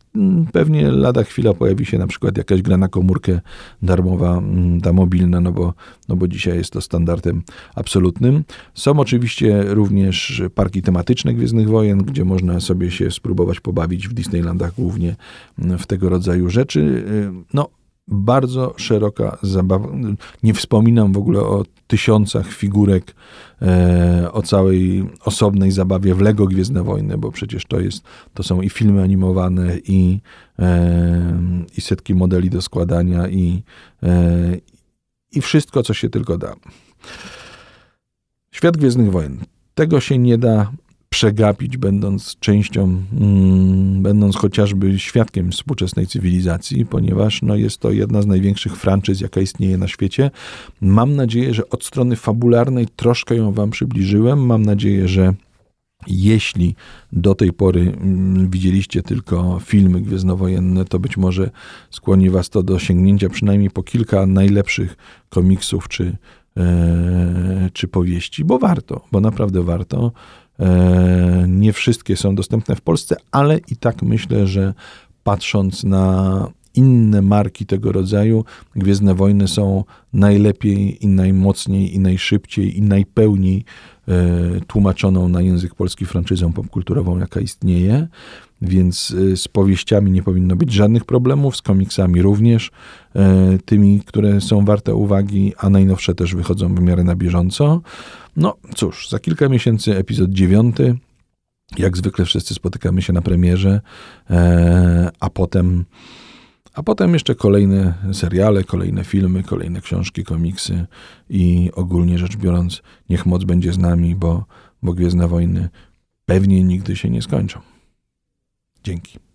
pewnie lada chwila pojawi się na przykład jakaś gra na komórkę darmowa, mm, ta mobilna, no bo, no bo dzisiaj jest to standardem absolutnym. Są oczywiście również parki tematyczne Gwiezdnych Wojen, gdzie można sobie się spróbować pobawić w Disneylandach głównie mm, w tego rodzaju rzeczy. Y, no, bardzo szeroka zabawa. Nie wspominam w ogóle o tysiącach figurek, o całej osobnej zabawie w Lego Gwiezdne Wojny, bo przecież to jest, to są i filmy animowane, i, e, i setki modeli do składania, i, e, i wszystko, co się tylko da. Świat Gwiezdnych Wojen. Tego się nie da przegapić, będąc częścią, mm, będąc chociażby świadkiem współczesnej cywilizacji, ponieważ no, jest to jedna z największych franczyz, jaka istnieje na świecie. Mam nadzieję, że od strony fabularnej troszkę ją Wam przybliżyłem. Mam nadzieję, że jeśli do tej pory mm, widzieliście tylko filmy gwiezdnowojenne, to być może skłoni Was to do sięgnięcia przynajmniej po kilka najlepszych komiksów czy, e, czy powieści, bo warto, bo naprawdę warto. E, nie wszystkie są dostępne w Polsce, ale i tak myślę, że patrząc na inne marki tego rodzaju, Gwiezdne Wojny są najlepiej i najmocniej i najszybciej i najpełniej e, tłumaczoną na język polski franczyzą popkulturową, jaka istnieje. Więc e, z powieściami nie powinno być żadnych problemów, z komiksami również, tymi, które są warte uwagi, a najnowsze też wychodzą w miarę na bieżąco. No cóż, za kilka miesięcy epizod dziewiąty. Jak zwykle wszyscy spotykamy się na premierze, e, a potem, a potem jeszcze kolejne seriale, kolejne filmy, kolejne książki, komiksy i ogólnie rzecz biorąc, niech moc będzie z nami, bo, bo Gwiezdne Wojny pewnie nigdy się nie skończą. Dzięki.